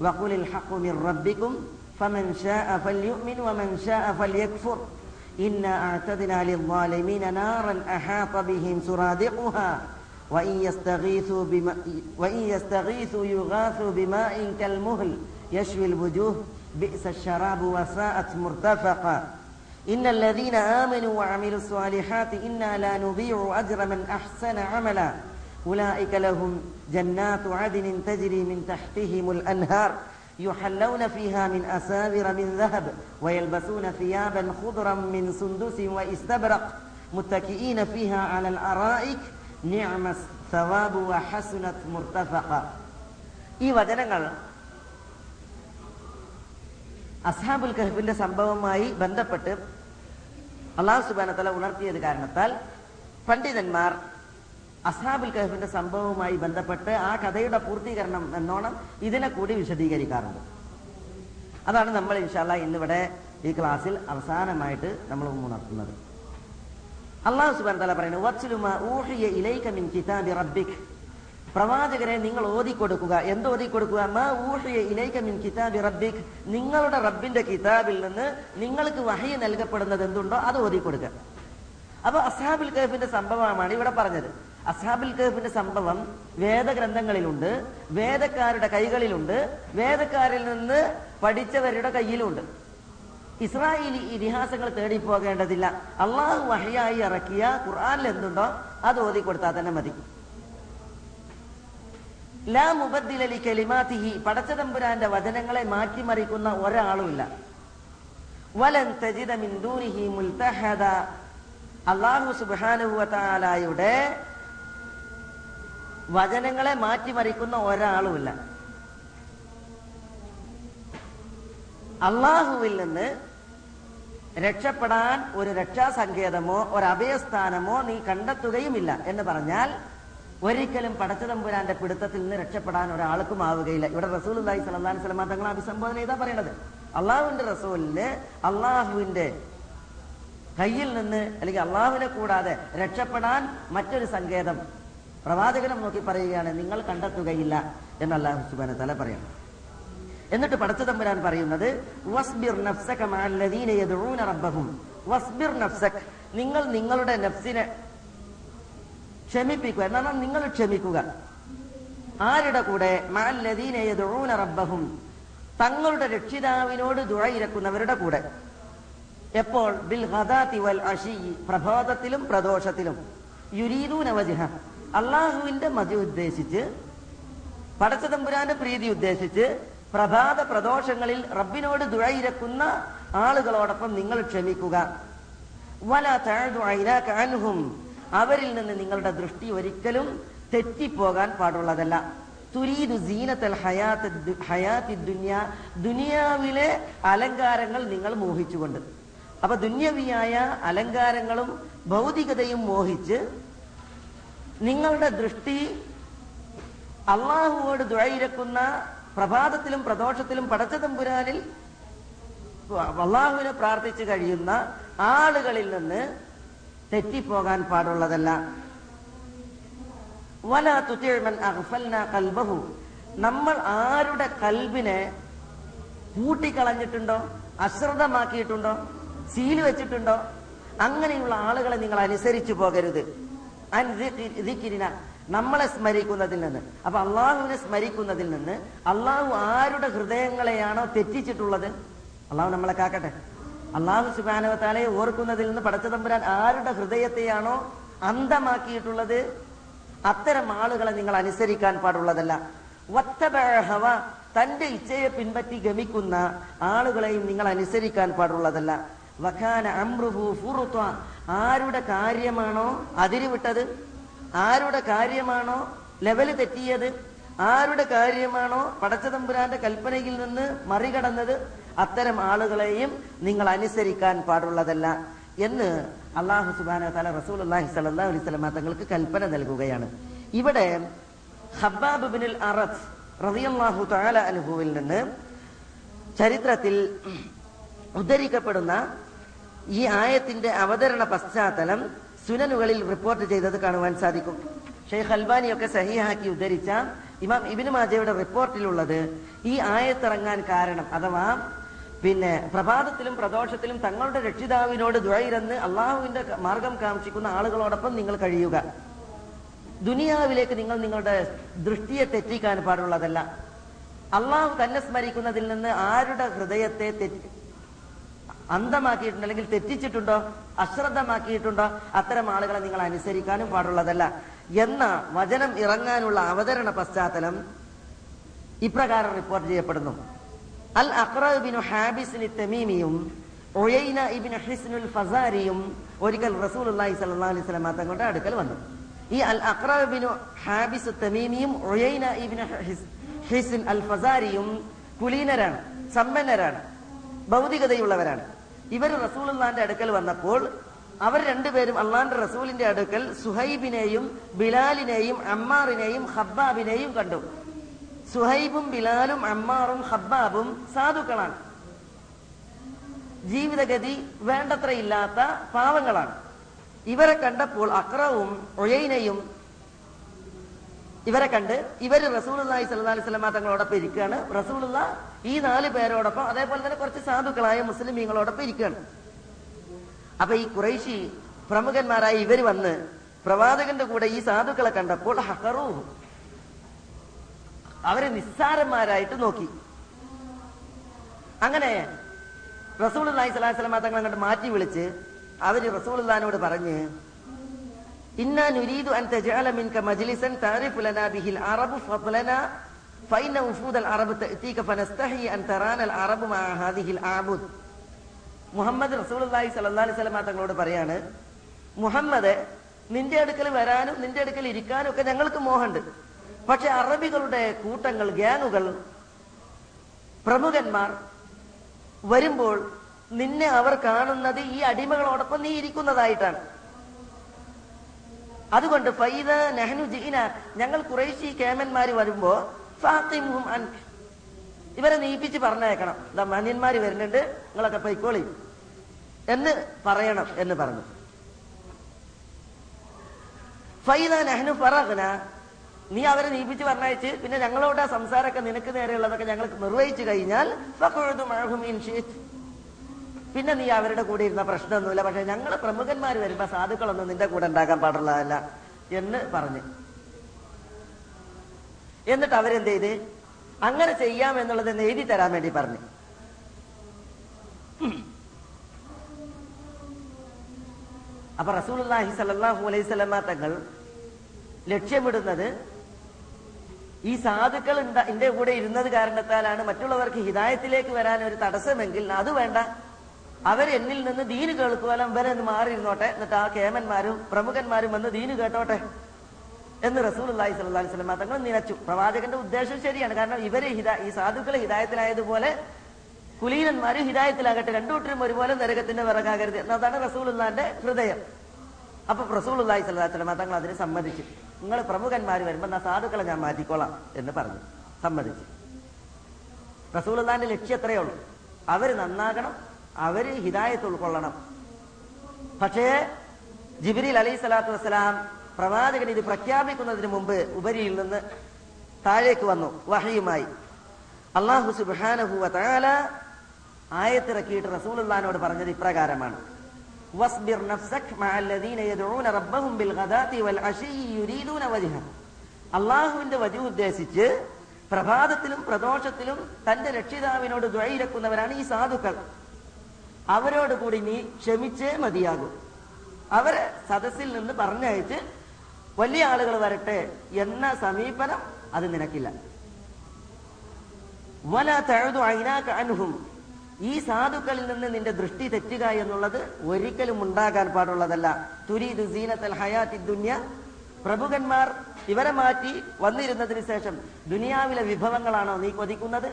وقل الحق من ربكم فمن شاء فليؤمن ومن شاء فليكفر. إنا أعتدنا للظالمين نارا أحاط بهم سرادقها. وإن يستغيثوا بما وإن يستغيثوا يغاثوا بماء كالمهل يشوي الوجوه بئس الشراب وساءت مرتفقا إن الذين آمنوا وعملوا الصالحات إنا لا نضيع أجر من أحسن عملا أولئك لهم جنات عدن تجري من تحتهم الأنهار يحلون فيها من أساور من ذهب ويلبسون ثيابا خضرا من سندس واستبرق متكئين فيها على الأرائك نعم الثواب وحسنت مرتفقا ഈ വചനങ്ങൾ അസ്ഹാബുൽ കഹഫിന്റെ സംഭവവുമായി ബന്ധപ്പെട്ട് അള്ളാഹു സുബാനത്തല ഉണർത്തിയത് കാരണത്താൽ പണ്ഡിതന്മാർ അസ്ഹാബുൽ കഹഫിന്റെ സംഭവവുമായി ബന്ധപ്പെട്ട് ആ കഥയുടെ പൂർത്തീകരണം എന്നോണം ഇതിനെ കൂടി വിശദീകരിക്കാറുണ്ട്. അതാണ് നമ്മൾ ഇൻഷാല്ല ഇന്നിവിടെ ഈ ക്ലാസ്സിൽ അവസാനമായിട്ട് നമ്മൾ ഉണർത്തുന്നത്. അള്ളാഹു സുബാൻ തല പറയുന്നു പ്രവാചകരെ നിങ്ങൾ ഓതിക്കൊടുക്കുക. എന്ത് ഓതിക്കൊടുക്കുക? മാ ഊഹിയ ഇലൈക മിൻ കിതാബി റബ്ബിക്. നിങ്ങളുടെ റബ്ബിന്റെ കിതാബിൽ നിന്ന് നിങ്ങൾക്ക് വഹി നൽകപ്പെടുന്നത് എന്തുണ്ടോ അത് ഓതിക്കൊടുക്കുക. അപ്പൊ അസ്ഹാബുൽ കഹഫിന്റെ സംഭവമാണ് ഇവിടെ പറഞ്ഞത്. അസ്ഹാബുൽ കഹഫിന്റെ സംഭവം വേദഗ്രന്ഥങ്ങളിലുണ്ട് വേദക്കാരുടെ കൈകളിലുണ്ട് വേദക്കാരിൽ നിന്ന് പഠിച്ചവരുടെ കയ്യിലുണ്ട്. ഇസ്രായേലി ഇതിഹാസങ്ങൾ തേടി പോകേണ്ടതില്ല അള്ളാഹു വഹിയായി ഇറക്കിയ ഖുർആാനിൽ എന്തുണ്ടോ അത് ഓതി കൊടുത്താൽ തന്നെ മതി. ലാ മുബദ്ദിലലി കലിമാതിഹി പടച്ചതമ്പുരാന്റെ വചനങ്ങളെ മാറ്റിമറിക്കുന്ന ഒരാളുമില്ല. വലൻ ദൂനിഹി മുൽതഹദ. അള്ളാഹു സുബ്ഹാനഹു വതആലയുടെ വചനങ്ങളെ മാറ്റിമറിക്കുന്ന ഒരാളുമില്ല. അള്ളാഹുവിൽ നിന്ന് രക്ഷപ്പെടാൻ ഒരു രക്ഷാസങ്കേതമോ ഒരു അഭയസ്ഥാനമോ നീ കണ്ടെത്തുകയുമില്ല എന്ന് പറഞ്ഞാൽ ഒരിക്കലും പടച്ചതമ്പുരാന്റെ പിടുത്തത്തിൽ നിന്ന് രക്ഷപ്പെടാൻ ഒരാൾക്കും ആവുകയില്ല. ഇവിടെ റസൂൽ അള്ളാഹി സ്വലാൻ സ്വലമ തങ്ങൾ അഭിസംബോധന ചെയ്താ പറയണത്. അള്ളാഹുവിന്റെ റസൂലിന് അള്ളാഹുവിന്റെ കയ്യിൽ നിന്ന് അല്ലെങ്കിൽ അള്ളാഹുവിനെ കൂടാതെ രക്ഷപ്പെടാൻ മറ്റൊരു സങ്കേതം പ്രവാചകനം നോക്കി പറയുകയാണ് നിങ്ങൾ കണ്ടെത്തുകയില്ല എന്ന് അള്ളാഹു സുബാന തല പറയണം. എന്നിട്ട് പറയുന്നത് റബ്ബഹും. വസ്ബിർ നഫ്സക് നിങ്ങൾ നിങ്ങളുടെ നഫ്സിനെ ക്ഷമിപ്പിക്കുക. എന്നാൽ നിങ്ങൾ ക്ഷമിക്കുക. ആരുടെ കൂടെ? റബ്ബഹും. തങ്ങളുടെ രക്ഷിതാവിനോട് ദുഴയിരക്കുന്നവരുടെ കൂടെ. എപ്പോൾ? ബിൽ വൽ പ്രഭാതത്തിലും പ്രദോഷത്തിലും. യുരീദൂന വജ്ഹ. അള്ളാഹുവിന്റെ മതി ഉദ്ദേശിച്ച് പടച്ചതമ്പുരാന്റെ പ്രീതി ഉദ്ദേശിച്ച് പ്രഭാത പ്രദോഷങ്ങളിൽ റബ്ബിനോട് ദുഴയിരക്കുന്ന ആളുകളോടൊപ്പം നിങ്ങൾ ക്ഷമിക്കുക. വല അൻഹും. അവരിൽ നിന്ന് നിങ്ങളുടെ ദൃഷ്ടി ഒരിക്കലും തെറ്റിപ്പോകാൻ പാടുള്ളതല്ല. തുരീദു സീനത്തൽ ഹയാത്ത് ഹയാത്തി ദുനിയ ദുനിയാവിലെ അലങ്കാരങ്ങൾ നിങ്ങൾ മോഹിച്ചുകൊണ്ട്. അപ്പൊ ദുന്യവിയായ അലങ്കാരങ്ങളും ഭൗതികതയും മോഹിച്ച് നിങ്ങളുടെ ദൃഷ്ടി അള്ളാഹുവോട് ദുഴയിരക്കുന്ന പ്രഭാതത്തിലും പ്രദോഷത്തിലും പടച്ചതമ്പുരാനിൽ അള്ളാഹുവിനെ പ്രാർത്ഥിച്ചു കഴിയുന്ന ആളുകളിൽ നിന്ന് തെറ്റിപ്പോകാൻ പാടുള്ളതല്ല. വല തുതിഴ്മൻ അഹ്ഫൽന കൽബഹു. നമ്മൾ ആരുടെ കൽബിനെ പൂട്ടിക്കളഞ്ഞിട്ടുണ്ടോ? അശ്രദ്ധമാക്കിയിട്ടുണ്ടോ? സീൽ വെച്ചിട്ടുണ്ടോ? അങ്ങനെയുള്ള ആളുകളെ നിങ്ങൾ അനുസരിച്ചു പോകരുത്. അൻ ദിക്രിന നമ്മളെ സ്മരിക്കുന്നതിൽ നിന്ന്. അപ്പൊ അള്ളാഹുവിനെ സ്മരിക്കുന്നതിൽ നിന്ന് അള്ളാഹു ആരുടെ ഹൃദയങ്ങളെയാണോ തെറ്റിച്ചിട്ടുള്ളത്? അള്ളാഹു നമ്മളെ കാക്കട്ടെ. അള്ളാഹു സുബാനവത്താലെ ഓർക്കുന്നതിൽ നിന്ന് പടച്ചതമ്പുരാൻ ആരുടെ ഹൃദയത്തെയാണോ അന്ധമാക്കിയിട്ടുള്ളത് അത്തരം ആളുകളെ നിങ്ങൾ അനുസരിക്കാൻ പാടുള്ളതല്ല. തന്റെ ഇച്ഛയെ പിൻപറ്റി ഗമിക്കുന്ന ആളുകളെയും നിങ്ങൾ അനുസരിക്കാൻ പാടുള്ളതല്ല. വഖാന ഫുറുത്വ ആരുടെ കാര്യമാണോ അതിരിവിട്ടത്? ആരുടെ കാര്യമാണോ ലെവൽ തെറ്റിയത്? ആരുടെ കാര്യമാണോ പടച്ചതമ്പുരാന്റെ കൽപ്പനയിൽ നിന്ന് മറികടന്നത്? അത്തരം ആളുകളെയും നിങ്ങൾ അനുസരിക്കാൻ പാടുള്ളതല്ല എന്ന് അള്ളാഹു സുബാന തല റസൂൽ അള്ളാഹി സല്ലാ അലൈഹി സ്വലമ തങ്ങൾക്ക് കൽപ്പന നൽകുകയാണ്. ഇവിടെ ഹബ്ബാബ് ബിനുൽ അറഫ് റസിയല്ലാഹു തആല അനുഭവിൽ നിന്ന് ചരിത്രത്തിൽ ഉദ്ധരിക്കപ്പെടുന്ന ഈ ആയത്തിന്റെ അവതരണ പശ്ചാത്തലം സുനനുകളിൽ റിപ്പോർട്ട് ചെയ്തത് കാണുവാൻ സാധിക്കും. ഷെയ്ഖ് അൽബാനിയൊക്കെ സഹിയാക്കി ഉദ്ധരിച്ച ഇമാം ഇബിന് മാജയുടെ റിപ്പോർട്ടിലുള്ളത് ഈ ആയത്തിറങ്ങാൻ കാരണം അഥവാ പിന്നെ പ്രഭാതത്തിലും പ്രദോഷത്തിലും തങ്ങളുടെ രക്ഷിതാവിനോട് ദ്വൈരന്ന് അള്ളാഹുവിന്റെ മാർഗം കാംക്ഷിക്കുന്ന ആളുകളോടൊപ്പം നിങ്ങൾ കഴിയുക. ദുനിയാവിലേക്ക് നിങ്ങൾ നിങ്ങളുടെ ദൃഷ്ടിയെ തെറ്റിക്കാൻ പാടുള്ളതല്ല. അള്ളാഹു തന്നെ സ്മരിക്കുന്നതിൽ നിന്ന് ആരുടെ ഹൃദയത്തെ തെറ്റി അന്ധമാക്കിയിട്ടുണ്ട് അല്ലെങ്കിൽ തെറ്റിച്ചിട്ടുണ്ടോ അശ്രദ്ധമാക്കിയിട്ടുണ്ടോ അത്തരം ആളുകളെ നിങ്ങൾ അനുസരിക്കാനും പാടുള്ളതല്ല. എന്ന വചനം ഇറങ്ങാനുള്ള അവതരണ പശ്ചാത്തലം ഇപ്രകാരം റിപ്പോർട്ട് ചെയ്യപ്പെടുന്നു. അൽ അഖ്റബിനു ഹാബിസിനു തമീമിയും ഒയൈന ഇബിന് ഹിസ്നുൽ ഫസാരിയും ഒരിക്കൽ റസൂൽ അള്ളാഹി സല്ലാ അലൈഹി സ്വലമ തങ്ങളുടെ അടുക്കൽ വന്നു. ഈ അൽ അഖ്റബിനു ഹാബിസ് തമീമിയും ഒയൈന ഇബിന് ഹിസ്ൻ അൽ ഫസാരിയും കുലീനരാണ് സമ്പന്നരാണ് ഭൗതികതയുള്ളവരാണ്. ഇവർ റസൂലുള്ളാന്റെ അടുക്കൽ വന്നപ്പോൾ അവർ രണ്ടുപേരും അള്ളാന്റെ റസൂലിന്റെ അടുക്കൽ സുഹൈബിനെയും ബിലാലിനെയും അമ്മാറിനെയും ഹബ്ബാബിനെയും കണ്ടു. സുഹൈബും ബിലാലും അമ്മാറും ഹബ്ബാബും സാധുക്കളാണ്. ജീവിതഗതി വേണ്ടത്ര ഇല്ലാത്ത പാവങ്ങളാണ്. ഇവരെ കണ്ടപ്പോൾ അക്രവും ഒഴൈനയും ഇവരെ കണ്ട് ഇവർ റസൂലി സല്ലാസ്ലമ തങ്ങളോടൊപ്പം ഇരിക്കുകയാണ്. റസൂലുള്ള ഈ നാല് പേരോടൊപ്പം അതേപോലെ തന്നെ കുറച്ച് സാധുക്കളായ മുസ്ലിമീങ്ങളോടൊപ്പം ഇരിക്കുകയാണ്. അപ്പൊ ഈ കുറേശി പ്രമുഖന്മാരായ ഇവർ വന്ന് പ്രവാചകന്റെ കൂടെ ഈ സാധുക്കളെ കണ്ടപ്പോൾ ഹക്കറൂ അവരെ നിസ്സാരന്മാരായിട്ട് നോക്കി. അങ്ങനെ റസൂൾ അള്ളാഹി സ്വലാഹി സ്വലമ തങ്ങൾ അങ്ങോട്ട് മാറ്റി വിളിച്ച് അവർ റസൂൾ അള്ളഹാനോട് പറഞ്ഞ് മുഹമ്മദ് തങ്ങളോട് പറയാണ് മുഹമ്മദ് നിന്റെ അടുക്കൽ വരാനും നിന്റെ അടുക്കൽ ഇരിക്കാനും ഒക്കെ ഞങ്ങൾക്ക് മോഹമുണ്ട്. പക്ഷെ അറബികളുടെ കൂട്ടങ്ങൾ ഗ്യാങ്ങുകൾ പ്രമുഖന്മാർ വരുമ്പോൾ നിന്നെ അവർ കാണുന്നത് ഈ അടിമകളോടൊപ്പം നീ ഇരിക്കുന്നതായിട്ടാണ്. അതുകൊണ്ട് ഫൈദ നെഹ്നു ജീന ഞങ്ങൾ കുറേശ്ശി കേമന്മാര് വരുമ്പോ ഇവരെ നീപ്പിച്ച് പറഞ്ഞേക്കണം മാന്യന്മാര് വരുന്നുണ്ട് നിങ്ങളൊക്കെ പൊയ്ക്കോളി എന്ന് പറയണം എന്ന് പറഞ്ഞു. ഫൈദ നെഹ്നു ഫറഹ്ന നീ അവരെ നീപ്പിച്ച് പറഞ്ഞയച്ച് പിന്നെ ഞങ്ങളോട് ആ സംസാരമൊക്കെ നിനക്ക് നേരെയുള്ളതൊക്കെ ഞങ്ങൾ നിർവഹിച്ചു കഴിഞ്ഞാൽ. പിന്നെ നീ അവരുടെ കൂടെ ഇരുന്ന പ്രശ്നമൊന്നുമില്ല. പക്ഷെ ഞങ്ങൾ പ്രമുഖന്മാർ വരുമ്പോ സാധുക്കളൊന്നും നിന്റെ കൂടെ ഉണ്ടാക്കാൻ പാടുള്ളതല്ല എന്ന് പറഞ്ഞു. എന്നിട്ട് അവരെന്ത് ചെയ്ത്? അങ്ങനെ ചെയ്യാം എന്നുള്ളത് എന്ന് എഴുതി തരാൻ വേണ്ടി പറഞ്ഞു. അപ്പൊ റസൂലുള്ളാഹി സല്ലല്ലാഹു അലൈഹി സ്വലമ തങ്ങൾ ലക്ഷ്യമിടുന്നത് ഈ സാധുക്കൾ എന്റെ കൂടെ ഇരുന്നത് കാരണത്താലാണ് മറ്റുള്ളവർക്ക് ഹിതായത്തിലേക്ക് വരാൻ ഒരു തടസ്സമെങ്കിൽ അത് വേണ്ട. അവർ എന്നിൽ നിന്ന് ദീന് കേൾക്കുവാനും ഒന്ന് മാറിയിരുന്നോട്ടെ. എന്നിട്ട് ആ കേമന്മാരും പ്രമുഖന്മാരും വന്ന് ദീന് കേട്ടോട്ടെ എന്ന് റസൂൽ അള്ളാഹി സ്വല്ലി സ്വലമ തങ്ങൾ നിലച്ചു. പ്രവാചകന്റെ ഉദ്ദേശം ശരിയാണ്. കാരണം ഇവർ ഈ സാധുക്കൾ ഹിതായത്തിലായതുപോലെ കുലീനന്മാരും ഹിദായത്തിലാകട്ടെ. രണ്ടുകൂട്ടരും ഒരുപോലെ നരകത്തിന്റെ വിറകാകരുത് എന്നതാണ് റസൂലുള്ളാന്റെ ഹൃദയം. അപ്പൊ റസൂൽ അള്ളാഹി സ്വല്ലാ തങ്ങൾ അതിന് സമ്മതിച്ചു. നിങ്ങൾ പ്രമുഖന്മാർ വരുമ്പോ എന്നാ സാധുക്കളെ ഞാൻ മാറ്റിക്കോളാം എന്ന് പറഞ്ഞു. സമ്മതിച്ചു. റസൂൽ അള്ളാന്റെ ലക്ഷ്യം എത്രയേ ഉള്ളൂ? അവർ നന്നാകണം അവർ ഹിതായത്ത് ഉൾക്കൊള്ളണം. പക്ഷേ ജിബിരിൽ അലൈഹി സ്വലാത്തു വസ്സലാം പ്രവാചകൻ ഇത് പ്രഖ്യാപിക്കുന്നതിന് മുമ്പ് ഉപരിയിൽ നിന്ന് താഴേക്ക് വന്നു വഹയുമായി. അള്ളാഹു സുബ്ഹാനഹു താല ആയത്തിറക്കിയിട്ട് റസൂലുള്ളാനോട് പറഞ്ഞത് ഇപ്രകാരമാണ്. വസ്ബിർ നഫ്സക് മഅ الذين يدعون ربهم بالغداة والعشي يريدون وجهه അള്ളാഹുവിന്റെ വജു ഉദ്ദേശിച്ച് പ്രഭാതത്തിലും പ്രദോഷത്തിലും തന്റെ രക്ഷിതാവിനോട് ദ്വൈരക്കുന്നവരാണ് ഈ സാധുക്കൾ അവരോട് കൂടി നീ ക്ഷമിച്ചേ മതിയാകും അവരെ സദസ്സിൽ നിന്ന് പറഞ്ഞയച്ച് വലിയ ആളുകൾ വരട്ടെ എന്ന സമീപനം അത് നിനക്കില്ല വല തഴുതു അയിനാക്ക അൻഹും ഈ സാധുക്കളിൽ നിന്ന് നിന്റെ ദൃഷ്ടി തെറ്റുക എന്നുള്ളത് ഒരിക്കലും ഉണ്ടാകാൻ പാടുള്ളതല്ല. തുരീദ് സീനത്തൽ ഹയാത്തി ദുന്യ. പ്രഭുക്കന്മാർ ഇവരെ മാറ്റി വന്നിരുന്നതിന് ശേഷം ദുനിയാവിലെ വിഭവങ്ങളാണോ നീ കൊതിക്കുന്നത്?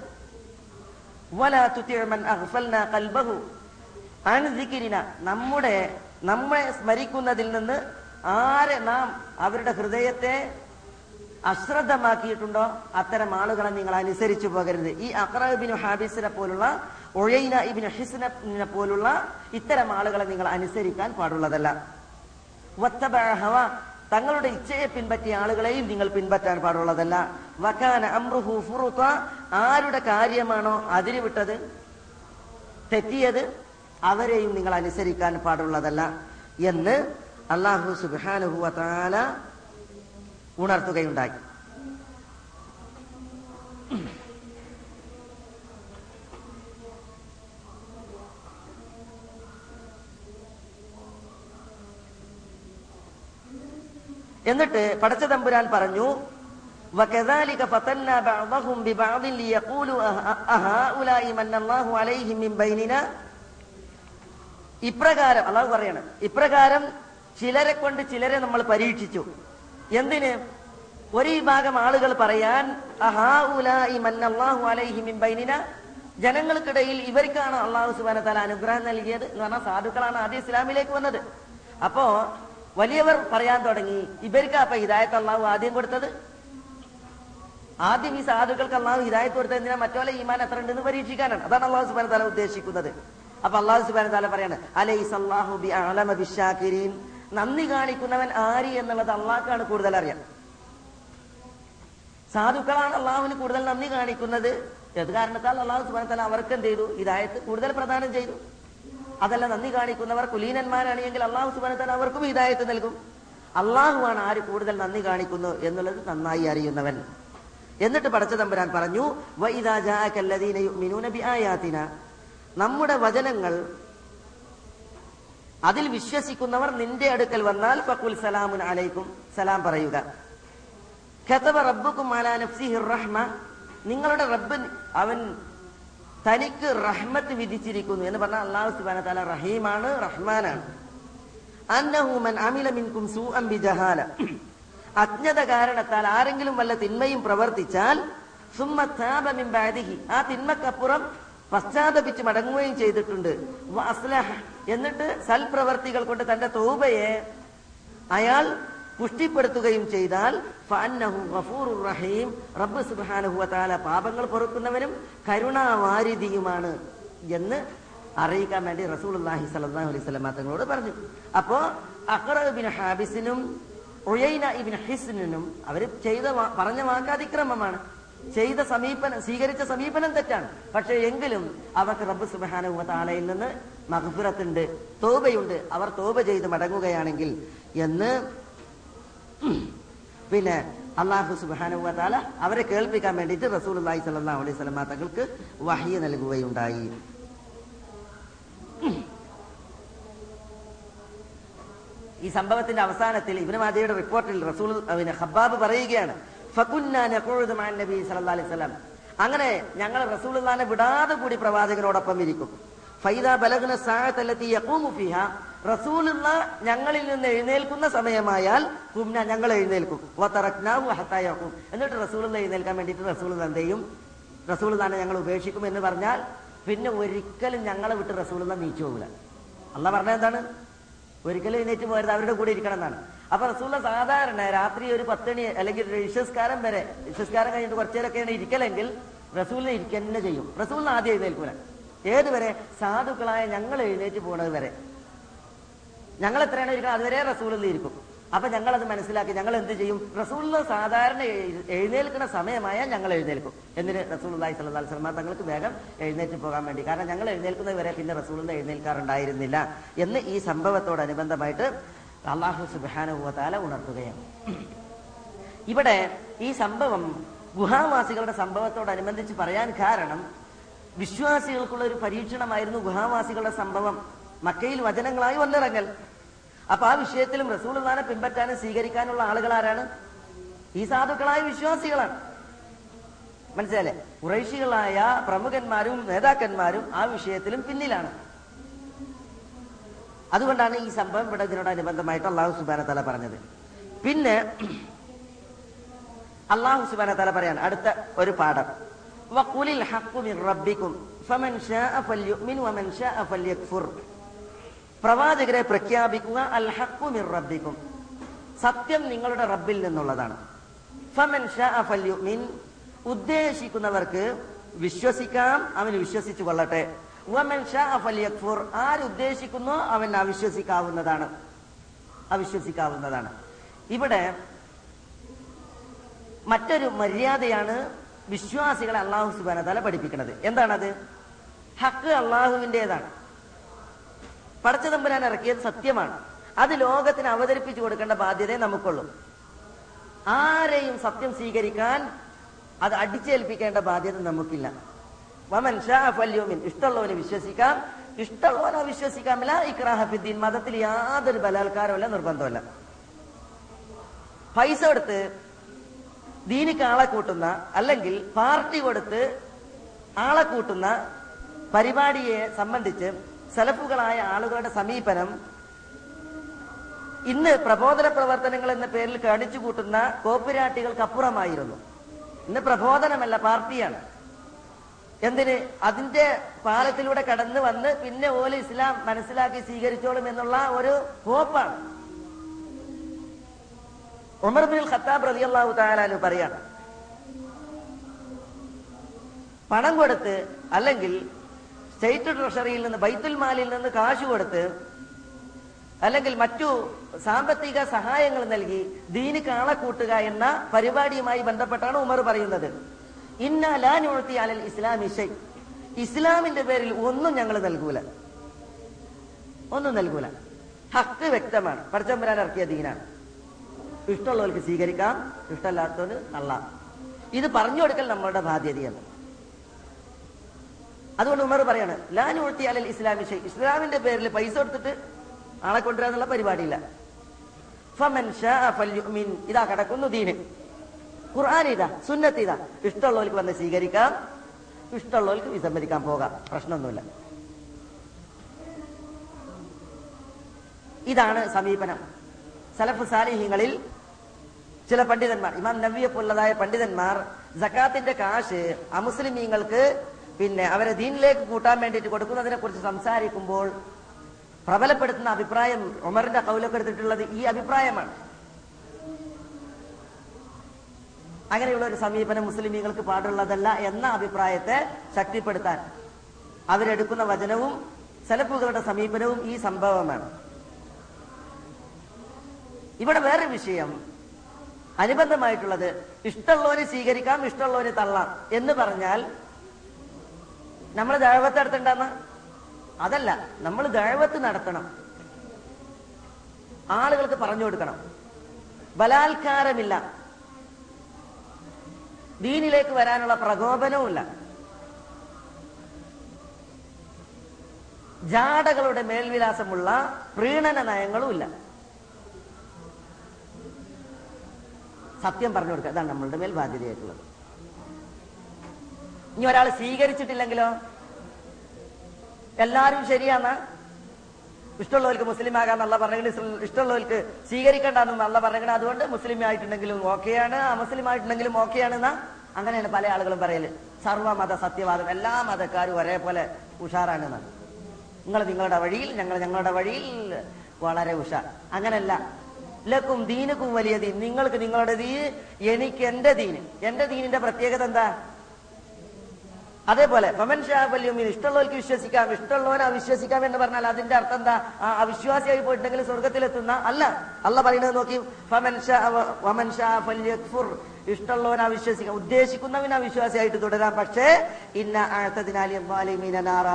നമ്മുടെ നമ്മെ സ്മരിക്കുന്നതിൽ നിന്ന് ആരെ നാം അവരുടെ ഹൃദയത്തെ അശ്രദ്ധമാക്കിയിട്ടുണ്ടോ? അത്തരം ആളുകളെ നിങ്ങൾ അനുസരിച്ചു പോകരുത്. ഈ അക്രബിനു ഹാബിസിനെ പോലുള്ള ഒഴൈന ഇബിന് ഹിസിനെ പോലുള്ള ഇത്തരം ആളുകളെ നിങ്ങൾ അനുസരിക്കാൻ പാടുള്ളതല്ല. വത്തബഹവ തങ്ങളുടെ ഇച്ഛയെ പിൻപറ്റിയ ആളുകളെയും നിങ്ങൾ പിൻപറ്റാൻ പാടുള്ളതല്ല. വക്കാന അമ്രുഹു ഫുറുത്ത ആരുടെ കാര്യമാണോ അതിര് വിട്ടത്? തെറ്റിയത് അവരെയും നിങ്ങൾ അനുസരിക്കാൻ പാടുള്ളതല്ല എന്ന് അള്ളാഹു സുബാനുഹുവ താല ഉണർത്തുകയുണ്ടായി. എന്നിട്ട് പടച്ച തമ്പുരാൻ പറഞ്ഞു وكذلك فتنا بعضهم ببعض ليقولوا أه- أهؤلاء من الله عليهم من بيننا ഇപ്രകാരം അള്ളാഹു പറയാണ് ഇപ്രകാരം ചിലരെ കൊണ്ട് ചിലരെ നമ്മൾ പരീക്ഷിച്ചു എന്തിന് ഒരു വിഭാഗം ആളുകൾ പറയാൻ അഹാഉലാഇ മന്നല്ലാഹു അലൈഹി മിൻ ബൈനിന ജനങ്ങൾക്കിടയിൽ ഇവർക്കാണ് അള്ളാഹു സുബാന തല അനുഗ്രഹം നൽകിയത് എന്ന് പറഞ്ഞാൽ സാധുക്കളാണ് ആദ്യം ഇസ്ലാമിലേക്ക് വന്നത് അപ്പോ വലിയവർ പറയാൻ തുടങ്ങി. ഇവർക്ക് അപ്പൊ ഹിദായത്ത് അള്ളാഹു ആദ്യം കൊടുത്തത്? ആദ്യം ഈ സാധുക്കൾക്ക് അള്ളാഹു ഹിദായത്ത് കൊടുത്തത് എന്തിനാ? മറ്റോലെ ഈമാൻ എത്ര ഉണ്ടെന്ന് പരീക്ഷിക്കാനാണ്. അതാണ് അള്ളാഹു സുബാന താല ഉദ്ദേശിക്കുന്നത്. അപ്പൊ അള്ളാഹു സുബാന താല പറയാണ് അലൈസ് അള്ളാഹു ബി നന്ദി കാണിക്കുന്നവൻ ആര് എന്നുള്ളത് അള്ളാഹ്ക്കാണ് കൂടുതൽ അറിയാം. സാധുക്കളാണ് അള്ളാഹുവിന് കൂടുതൽ നന്ദി കാണിക്കുന്നത്. അത് കാരണത്താൽ? അള്ളാഹു സുബാന താല അവർക്ക് എന്ത് ചെയ്തു? ഹിദായത്ത് കൂടുതൽ പ്രദാനം ചെയ്തു. അതല്ല നന്ദി കാണിക്കുന്നവർ കുലീനന്മാരാണ് എങ്കിൽ അള്ളാഹു സുബാന താല അവർക്കും ഹിദായത്ത് നൽകും. അള്ളാഹുവാണ് ആര് കൂടുതൽ നന്ദി കാണിക്കുന്നു എന്നുള്ളത് നന്നായി അറിയുന്നവൻ. എന്നിട്ട് പടച്ച തമ്പുരാൻ പറഞ്ഞു "വഇദാ ജാഅക അല്ലദീന നമ്മുടെ വചനങ്ങൾ അതിൽ വിശ്വസിക്കുന്നവർ നിന്റെ അടുക്കൽ വന്നാൽ ഫഖുൽ സലാമുൻ അലൈക്കും. സലാം പറയുക. റബ്ബുക്കും നിങ്ങളുടെ റബ്ബ് അവൻ തനിക്ക് റഹ്മത്ത് വിധിച്ചിരിക്കുന്നു എന്ന് പറഞ്ഞാൽ അള്ളാഹു സുബാന തല റഹീമാണ് റഹ്മാനാണ്. ബിജഹാല. അജ്ഞത കാരണത്താൽ ആരെങ്കിലും വല്ല തിന്മയും പ്രവർത്തിച്ചാൽ സുമ്മ താബ മിൻ ബഅദിഹി. ആ തിന്മക്കപ്പുറം പശ്ചാത്തപിച്ച് മടങ്ങുകയും ചെയ്തിട്ടുണ്ട്. എന്നിട്ട് സൽപ്രവർത്തികൾ കൊണ്ട് തന്റെ തോബയെ അയാൾ പുഷ്ടിപ്പെടുത്തുകയും ചെയ്താൽ റഹീം. റബ്ബ് പാപങ്ങൾ പൊറുക്കുന്നവനും കരുണാവാരിധിയുമാണ് എന്ന് അറിയിക്കാൻ വേണ്ടി റസൂലുള്ളാഹി സ്വല്ലല്ലാഹു അലൈഹി വസല്ലം തങ്ങളോട് പറഞ്ഞു. അപ്പോ അഖറ ഇബ്നു ഹാബിസിനും ഉയൈന അവർ ചെയ്ത പറഞ്ഞ വാക്ക് അതിക്രമമാണ് ചെയ്ത സമീപനം സ്വീകരിച്ച സമീപനം തെറ്റാണ്. പക്ഷെ എങ്കിലും അവർക്ക് റബ്ബ് വ നിന്ന് മഗ്ഫിറത്തുണ്ട് തോബയുണ്ട്. അവർ തോബ ചെയ്ത് മടങ്ങുകയാണെങ്കിൽ എന്ന് പിന്നെ അള്ളാഹു തആല അവരെ കേൾപ്പിക്കാൻ വേണ്ടിയിട്ട് റസൂലുള്ളാഹി സല്ലാ അലൈഹി വസല്ലം തങ്ങൾക്ക് വഹിയ നൽകുകയുണ്ടായി. ഈ സംഭവത്തിന്റെ അവസാനത്തിൽ ഇബ്നു മാജയുടെ റിപ്പോർട്ടിൽ റസൂൽ ഹബ്ബാബ് പറയുകയാണ് നബി സല്ലല്ലാഹു അലൈഹി വസല്ലം. അങ്ങനെ ഞങ്ങൾ റസൂലുള്ളാഹിനെ വിടാതെ കൂടി പ്രവാചകനോടൊപ്പം ഇരിക്കും. ബലഗ്ന യഖൂമു റസൂലുള്ള ഞങ്ങളിൽ നിന്ന് എഴുന്നേൽക്കുന്ന സമയമായാൽ കുംന ഞങ്ങൾ എഴുന്നേൽക്കും. ഹത്തായാക്കും എന്നിട്ട് റസൂലുള്ള എഴുന്നേൽക്കാൻ വേണ്ടിയിട്ട് റസൂലുള്ള എന്ത് ചെയ്യും? തന്നെ ഞങ്ങൾ ഉപേക്ഷിക്കും എന്ന് പറഞ്ഞാൽ പിന്നെ ഒരിക്കലും ഞങ്ങളെ വിട്ട് റസൂലുള്ള നീച്ചു പോകില്ല അല്ല പറഞ്ഞത് എന്താണ്? ഒരിക്കലും എഴുന്നേറ്റ് പോകരുത് അവരുടെ കൂടെ ഇരിക്കണം എന്നാണ്. അപ്പൊ റസൂള്ള സാധാരണ രാത്രി ഒരു പത്തണി അല്ലെങ്കിൽ ഇഷസ്കാരം വരെ വിശ്വസ്കാരം കഴിഞ്ഞിട്ട് കുറച്ചേരൊക്കെയാണ് ഇരിക്കലെങ്കിൽ റസൂലിനെ ഇരിക്കുക തന്നെ ചെയ്യും. റസൂലിന് ആദ്യം എഴുന്നേൽക്കൂല. ഏതുവരെ? സാധുക്കളായ ഞങ്ങൾ എഴുന്നേറ്റ് പോണത് വരെ. ഞങ്ങൾ എത്രയാണ് ഇരിക്കുന്നത്? അതുവരെ റസൂലിൽ ഇരിക്കും. അപ്പൊ ഞങ്ങൾ അത് മനസ്സിലാക്കി ഞങ്ങൾ എന്ത് ചെയ്യും? റസൂലിന് സാധാരണ എഴുന്നേൽക്കുന്ന സമയമായ ഞങ്ങൾ എഴുന്നേൽക്കും. എന്തിന് സ്വല്ലല്ലാഹു അലൈഹി വസല്ലം തങ്ങൾക്ക് വേഗം എഴുന്നേറ്റ് പോകാൻ വേണ്ടി. കാരണം ഞങ്ങൾ എഴുന്നേൽക്കുന്നത് വരെ പിന്നെ റസൂലിന് എഴുന്നേൽക്കാറുണ്ടായിരുന്നില്ല എന്ന് ഈ സംഭവത്തോടനുബന്ധമായിട്ട് അള്ളാഹു തആല ഉണർത്തുകയാണ്. ഇവിടെ ഈ സംഭവം ഗുഹാവാസികളുടെ സംഭവത്തോടനുബന്ധിച്ച് പറയാൻ കാരണം വിശ്വാസികൾക്കുള്ള ഒരു പരീക്ഷണമായിരുന്നു ഗുഹാവാസികളുടെ സംഭവം. മക്കയിൽ വചനങ്ങളായി വന്നിറങ്ങൽ. അപ്പൊ ആ വിഷയത്തിലും റസൂലുള്ളാനെ പിൻപറ്റാനും സ്വീകരിക്കാനുള്ള ആളുകൾ ആരാണ്? ഈ സാധുക്കളായ വിശ്വാസികളാണ്. മനസ്സിലല്ലേ കുറേശികളായ പ്രമുഖന്മാരും നേതാക്കന്മാരും ആ വിഷയത്തിലും പിന്നിലാണ്. അതുകൊണ്ടാണ് ഈ സംഭവം ഇവിടെ ഇതിനോടനുബന്ധമായിട്ട് അള്ളാഹു സുബാന തല പറഞ്ഞത്. പിന്നെ അള്ളാഹു സുബാന തല പറയാണ് അടുത്ത ഒരു പാഠം. വഖുലിൽ ഹഖു മിർ റബ്ബിക്കും ഫമൻ ശാഅ ഫല്യുമിൻ വമൻ ശാഅ ഫല്യക്ഫുർ പ്രവാചകരെ പ്രഖ്യാപിക്കുക അൽ റബ്ബിക്കും. സത്യം നിങ്ങളുടെ റബ്ബിൽ നിന്നുള്ളതാണ്. ഫമൻ ഫല്യുമിൻ. ഉദ്ദേശിക്കുന്നവർക്ക് വിശ്വസിക്കാം അവന് വിശ്വസിച്ചു കൊള്ളട്ടെ. ആരുദ്ദേശിക്കുന്നോ അവൻ അവിശ്വസിക്കാവുന്നതാണ്. അവിശ്വസിക്കാവുന്നതാണ്. ഇവിടെ മറ്റൊരു മര്യാദയാണ് വിശ്വാസികളെ അള്ളാഹു സുബാന തല പഠിപ്പിക്കുന്നത് എന്താണത്? ഹക്ക് അള്ളാഹുവിന്റെതാണ് പടച്ചതമ്പുരാൻ ഇറക്കിയത് സത്യമാണ്. അത് ലോകത്തിന് അവതരിപ്പിച്ചു കൊടുക്കേണ്ട ബാധ്യതയെ നമുക്കുള്ളൂ. ആരെയും സത്യം സ്വീകരിക്കാൻ അത് അടിച്ചേൽപ്പിക്കേണ്ട ബാധ്യത നമുക്കില്ല. വമൻ ഷാ ഫല്യോമിൻ. ഇഷ്ടമുള്ളവന് വിശ്വസിക്കാം. ഇഷ്ടമുള്ളവനെ വിശ്വസിക്കാമില്ല ഇക്രാഹഫിദ്ദീൻ മതത്തിൽ യാതൊരു ബലാത്കാരമല്ല നിർബന്ധമല്ല പൈസ കൊടുത്ത് ദീനിക്ക് ആളെ കൂട്ടുന്ന അല്ലെങ്കിൽ പാർട്ടി കൊടുത്ത് ആളെ കൂട്ടുന്ന പരിപാടിയെ സംബന്ധിച്ച് സലഫുകളായ ആളുകളുടെ സമീപനം ഇന്ന് പ്രബോധന പ്രവർത്തനങ്ങൾ എന്ന പേരിൽ കാണിച്ചു കൂട്ടുന്ന കോപ്പുരാട്ടികൾക്ക് അപ്പുറമായിരുന്നു ഇന്ന് പ്രബോധനമല്ല പാർട്ടിയാണ്. എന്തിന്? അതിന്റെ പാലത്തിലൂടെ കടന്നു വന്ന് പിന്നെ ഓൽ ഇസ്ലാം മനസ്സിലാക്കി സ്വീകരിച്ചോളും എന്നുള്ള ഒരു ഹോപ്പാണ്. ഉമർ ബിൻ ഖത്താബ് അള്ളാഹു തആലാനു പറയാണ് പണം കൊടുത്ത് അല്ലെങ്കിൽ സ്റ്റേറ്റ് ട്രഷറിയിൽ നിന്ന് ബൈത്തുൽ മാലിൽ നിന്ന് കാശ് കൊടുത്ത് അല്ലെങ്കിൽ മറ്റു സാമ്പത്തിക സഹായങ്ങൾ നൽകി ദീന് കാളക്കൂട്ടുക എന്ന പരിപാടിയുമായി ബന്ധപ്പെട്ടാണ് ഉമർ പറയുന്നത്. ഇന്ന ലാ നുഴത്തി അലൽ ഇസ്ലാമി ഷൈ. ഇസ്ലാമിന്റെ പേരിൽ ഒന്നും ഞങ്ങൾ നൽകൂല. ഒന്നും നൽകൂല. ഹക്ക് വ്യക്തമാണ്. പടച്ചമ്പരാൻ ഇറക്കിയ ദീനാണ്. ഇഷ്ടമുള്ളവർക്ക് സ്വീകരിക്കാം. ഇഷ്ടമല്ലാത്തവന് തള്ളാം. ഇത് പറഞ്ഞു കൊടുക്കൽ നമ്മളുടെ ബാധ്യതയാണ്. അതുകൊണ്ട് ഉമർ പറയാണ് ലാൻ അലൽ ഇസ്ലാമി ഷെയ് ഇസ്ലാമിന്റെ പേരിൽ പൈസ കൊടുത്തിട്ട് ആളെ കൊണ്ടുവരാന്നുള്ള പരിപാടിയില്ല. ഇതാ കിടക്കുന്നു ദീന്. ഖുർആൻ ഇതാ സുന്നത്ത് ഇതാ. ഇഷ്ടമുള്ളവർക്ക് വന്ന് സ്വീകരിക്കാം ഇഷ്ടമുള്ളവർക്ക് വിസമ്മതിക്കാൻ പോകാം. പ്രശ്നമൊന്നുമില്ല. ഇതാണ് സമീപനം. സലഫ് സാലിഹ്യങ്ങളിൽ ചില പണ്ഡിതന്മാർ ഇമാം നബിയെ പോലുള്ളതായ പണ്ഡിതന്മാർ ജക്കാത്തിന്റെ കാശ് അമുസ്ലിമീങ്ങൾക്ക് പിന്നെ അവരെ ദീനിലേക്ക് കൂട്ടാൻ വേണ്ടിയിട്ട് കൊടുക്കുന്നതിനെ കുറിച്ച് സംസാരിക്കുമ്പോൾ പ്രബലപ്പെടുത്തുന്ന അഭിപ്രായം ഉമറിന്റെ കൗലൊക്കെ എടുത്തിട്ടുള്ളത് ഈ അഭിപ്രായമാണ്. അങ്ങനെയുള്ള ഒരു സമീപനം മുസ്ലിമീങ്ങൾക്ക് പാടുള്ളതല്ല എന്ന അഭിപ്രായത്തെ ശക്തിപ്പെടുത്താൻ അവരെടുക്കുന്ന വചനവും സെലപ്പുകളുടെ സമീപനവും ഈ സംഭവമാണ്. ഇവിടെ വേറെ വിഷയം അനുബന്ധമായിട്ടുള്ളത് ഇഷ്ടമുള്ളവനെ സ്വീകരിക്കാം ഇഷ്ടമുള്ളവനെ തള്ളാം എന്ന് പറഞ്ഞാൽ നമ്മൾ ദഴവത്ത് നടത്തണ്ടെന്ന് അതല്ല നമ്മൾ ദഴവത്ത് നടത്തണം. ആളുകൾക്ക് പറഞ്ഞു കൊടുക്കണം. ബലാത്കാരമില്ല. ദീനിലേക്ക് വരാനുള്ള പ്രകോപനവുമില്ല. ജാടകളുടെ മേൽവിലാസമുള്ള പ്രീണന നയങ്ങളുമില്ല. സത്യം പറഞ്ഞു കൊടുക്കുക. അതാണ് നമ്മളുടെ മേൽ ബാധ്യതയായിട്ടുള്ളത്. ഇനി ഒരാൾ സ്വീകരിച്ചിട്ടില്ലെങ്കിലോ? എല്ലാരും ശരിയാണ്. ഇഷ്ടമുള്ളവർക്ക് മുസ്ലിം ആകാന്നുള്ള പറഞ്ഞെങ്കിൽ ഇഷ്ടമുള്ളവർക്ക് സ്വീകരിക്കേണ്ടെന്ന് നല്ല പറഞ്ഞെങ്കിൽ അതുകൊണ്ട് മുസ്ലിം ആയിട്ടുണ്ടെങ്കിലും ഓക്കെയാണ്. അമുസ്ലിം ആയിട്ടുണ്ടെങ്കിലും ഓക്കെയാണ് എന്നാ അങ്ങനെയാണ് പല ആളുകളും പറയൽ. സർവമത സത്യവാദം. എല്ലാ മതക്കാരും ഒരേപോലെ ഉഷാറാണ് എന്നാണ്. നിങ്ങൾ നിങ്ങളുടെ വഴിയിൽ ഞങ്ങൾ ഞങ്ങളുടെ വഴിയിൽ വളരെ ഉഷാർ. അങ്ങനല്ല. ലക്കും ദീനക്കും വലിയ ദീൻ. നിങ്ങൾക്ക് നിങ്ങളുടെ ദീൻ എനിക്ക് എന്റെ ദീന് എന്റെ ദീനിന്റെ പ്രത്യേകത എന്താ? അതേപോലെ ഫമൻ ഷാബല്യൂമിൻ ഇഷ്ടമുള്ളവർക്ക് വിശ്വസിക്കാം ഇഷ്ടമുള്ളവനെ അവിശ്വസിക്കാം എന്ന് പറഞ്ഞാൽ അതിന്റെ അർത്ഥം എന്താ? ആ അവിശ്വാസിയായി പോയിട്ടുണ്ടെങ്കിൽ സ്വർഗത്തിലെത്തുന്ന അല്ല. അല്ല പറയുന്നത് നോക്കി ഫമൻ ഫല്യക്ഫുർ ഇഷ്ടമുള്ളവനെ അവിശ്വസിക്കാം. ഉദ്ദേശിക്കുന്നവൻ അവിശ്വാസിയായിട്ട് തുടരാം. പക്ഷേ ഇന്ന ആഴത്തതിനാലിമീനാറ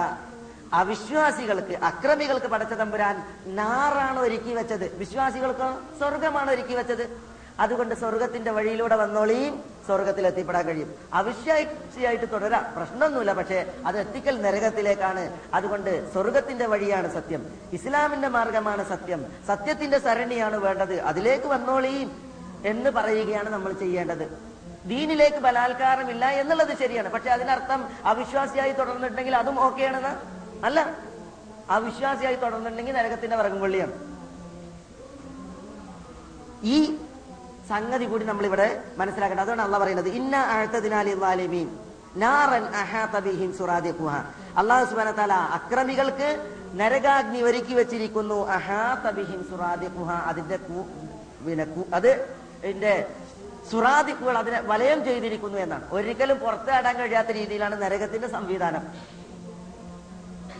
അവിശ്വാസികൾക്ക് അക്രമികൾക്ക് പടച്ച തമ്പുരാൻ നാറാണ് ഒരുക്കി വെച്ചത്. വിശ്വാസികൾക്ക് സ്വർഗമാണ് ഒരുക്കി വെച്ചത്. അതുകൊണ്ട് സ്വർഗത്തിന്റെ വഴിയിലൂടെ വന്നോളിയും സ്വർഗത്തിൽ എത്തിപ്പെടാൻ കഴിയും. അവിശ്വാസിയായിട്ട് തുടരാം. പ്രശ്നമൊന്നുമില്ല പക്ഷേ അത് എത്തിക്കൽ നരകത്തിലേക്കാണ്. അതുകൊണ്ട് സ്വർഗത്തിന്റെ വഴിയാണ് സത്യം. ഇസ്ലാമിന്റെ മാർഗമാണ് സത്യം. സത്യത്തിന്റെ സരണിയാണ് വേണ്ടത്. അതിലേക്ക് വന്നോളിയും എന്ന് പറയുകയാണ് നമ്മൾ ചെയ്യേണ്ടത്. ദീനിലേക്ക് ബലാത്കാരമില്ല എന്നുള്ളത് ശരിയാണ്. പക്ഷെ അതിനർത്ഥം അവിശ്വാസിയായി തുടർന്നിട്ടുണ്ടെങ്കിൽ അതും ഓക്കെയാണെന്ന് അല്ല. അവിശ്വാസിയായി തുടർന്നിട്ടുണ്ടെങ്കിൽ നരകത്തിന്റെ വറകുംപള്ളിയാണ് ഈ സംഗതി കൂടി നമ്മൾ ഇവിടെ മനസ്സിലാക്കണം അതാണ് അള്ള പറയുന്നത്. ഇന്ന അഴത്തതിനാലിമീൻ അള്ളാഹു സുബാന അക്രമികൾക്ക് നരകാഗ്നി ഒരുക്കി വെച്ചിരിക്കുന്നു. അതിന്റെ പിന്നെ അത് സുറാദിക്കുകൾ അതിനെ വലയം ചെയ്തിരിക്കുന്നു എന്നാണ്. ഒരിക്കലും പുറത്താടാൻ കഴിയാത്ത രീതിയിലാണ് നരകത്തിന്റെ സംവിധാനം.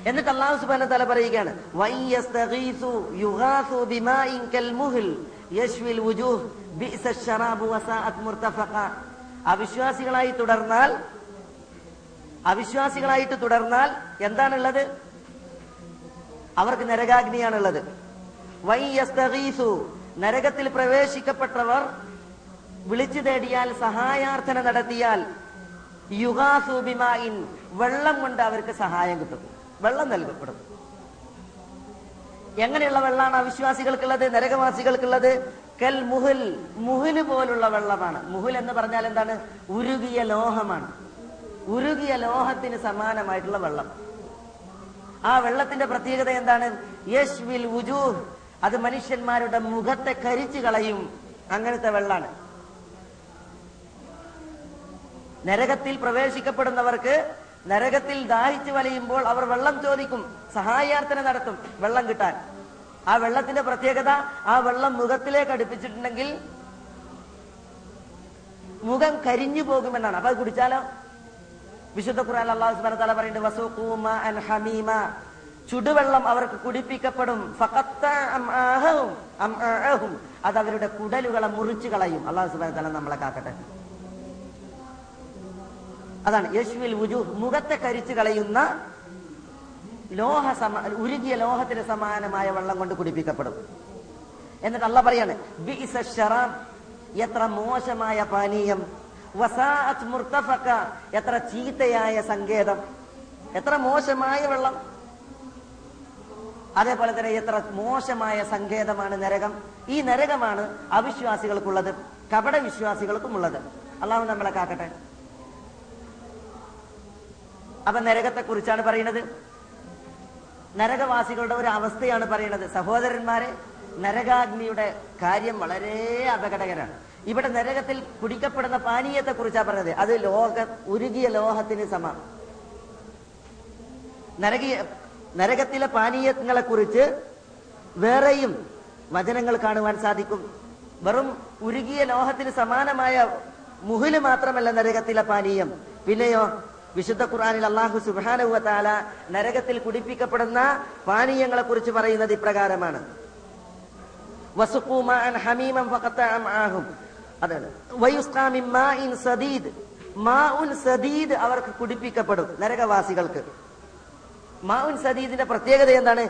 എന്നിട്ട് അള്ളാഹു സുബാന തല പറയുകയാണ് വയ്യസ്തഗീസു അവിശ്വാസികളായി തുടർന്നാൽ അവിശ്വാസികളായിട്ട് തുടർന്നാൽ എന്താണുള്ളത്? അവർക്ക് നരകാഗ്നിയാണുള്ളത്. നരകത്തിൽ പ്രവേശിക്കപ്പെട്ടവർ വിളിച്ചു തേടിയാൽ സഹായാർത്ഥന നടത്തിയാൽ യുഗാസുബിമായി വെള്ളം കൊണ്ട് അവർക്ക് സഹായം കിട്ടും. വെള്ളം നൽകപ്പെടും. എങ്ങനെയുള്ള വെള്ളമാണ് അവിശ്വാസികൾക്കുള്ളത് നരകവാസികൾക്കുള്ളത്? കൽ മുഹുൽ മുഹുൽ പോലുള്ള വെള്ളമാണ്. മുഹുൽ എന്ന് പറഞ്ഞാൽ എന്താണ്? ഉരുകിയ ലോഹമാണ്. ഉരുകിയ ലോഹത്തിന് സമാനമായിട്ടുള്ള വെള്ളം. ആ വെള്ളത്തിന്റെ പ്രത്യേകത എന്താണ്? യശ്വിൽ ഉജൂഹ് അത് മനുഷ്യന്മാരുടെ മുഖത്തെ കരിച്ചു കളയും. അങ്ങനത്തെ വെള്ളാണ്. നരകത്തിൽ പ്രവേശിക്കപ്പെടുന്നവർക്ക് നരകത്തിൽ ദാഹിച്ചു വലയുമ്പോൾ അവർ വെള്ളം ചോദിക്കും. സഹായാർത്ഥന നടത്തും. വെള്ളം കിട്ടാൻ. ആ വെള്ളത്തിന്റെ പ്രത്യേകത ആ വെള്ളം മുഖത്തിലേക്ക് അടുപ്പിച്ചിട്ടുണ്ടെങ്കിൽ മുഖം കരിഞ്ഞു പോകുമെന്നാണ്. അപ്പൊ അത് കുടിച്ചാലോ? വിശുദ്ധ ഖുർആൻ അള്ളാഹു സുബ്ഹാനഹു തല പറയുന്നുണ്ട് വസൂഖൂ അൻ ഹമീമ. ചുടുവെള്ളം അവർക്ക് കുടിപ്പിക്കപ്പെടും. അത് അവരുടെ കുടലുകളെ മുറിച്ചു കളയും. അള്ളാഹു സുബ്ഹാനഹു തല നമ്മളെ കാക്കട്ടെ. അതാണ് യേശുവിൽ മുഖത്തെ കരിച്ചു കളയുന്ന ലോഹ സമ ഉരുകിയ ലോഹത്തിന് സമാനമായ വെള്ളം കൊണ്ട് കുടിപ്പിക്കപ്പെടും. എന്നിട്ട് അല്ല പറയാണ് എത്ര മോശമായ പാനീയം. എത്ര ചീത്തയായ സങ്കേതം. എത്ര മോശമായ വെള്ളം. അതേപോലെ തന്നെ എത്ര മോശമായ സങ്കേതമാണ് നരകം. ഈ നരകമാണ് അവിശ്വാസികൾക്കുള്ളത് കപട വിശ്വാസികൾക്കും ഉള്ളത് അള്ളാഹു നമ്മളെ കാക്കട്ടെ. അപ്പൊ നരകത്തെ കുറിച്ചാണ് പറയുന്നത്. നരകവാസികളുടെ ഒരു അവസ്ഥയാണ് പറയുന്നത്. സഹോദരന്മാരെ നരകാഗ്നിയുടെ കാര്യം വളരെ അപകടകരമാണ്. ഇവിടെ നരകത്തിൽ കുടിക്കപ്പെടുന്ന പാനീയത്തെ കുറിച്ചാണ് പറഞ്ഞത്. അത് ലോക ഉരുകിയ ലോഹത്തിന് സമം നരകീയ നരകത്തിലെ പാനീയങ്ങളെ കുറിച്ച് വേറെയും വചനങ്ങൾ കാണുവാൻ സാധിക്കും. വെറും ഉരുകിയ ലോഹത്തിന് സമാനമായ മുഹിൽ മാത്രമല്ല നരകത്തിലെ പാനീയം. പിന്നെയോ വിശുദ്ധ ഖുർആനിൽ അള്ളാഹു സുബാനുവ താല നരകത്തിൽ കുടിപ്പിക്കപ്പെടുന്ന പാനീയങ്ങളെ കുറിച്ച് പറയുന്നത് ഇപ്രകാരമാണ്. അവർക്ക് കുടിപ്പിക്കപ്പെടും നരകവാസികൾക്ക്. മാഉൻ സദീദിന്റെ പ്രത്യേകത എന്താണ്?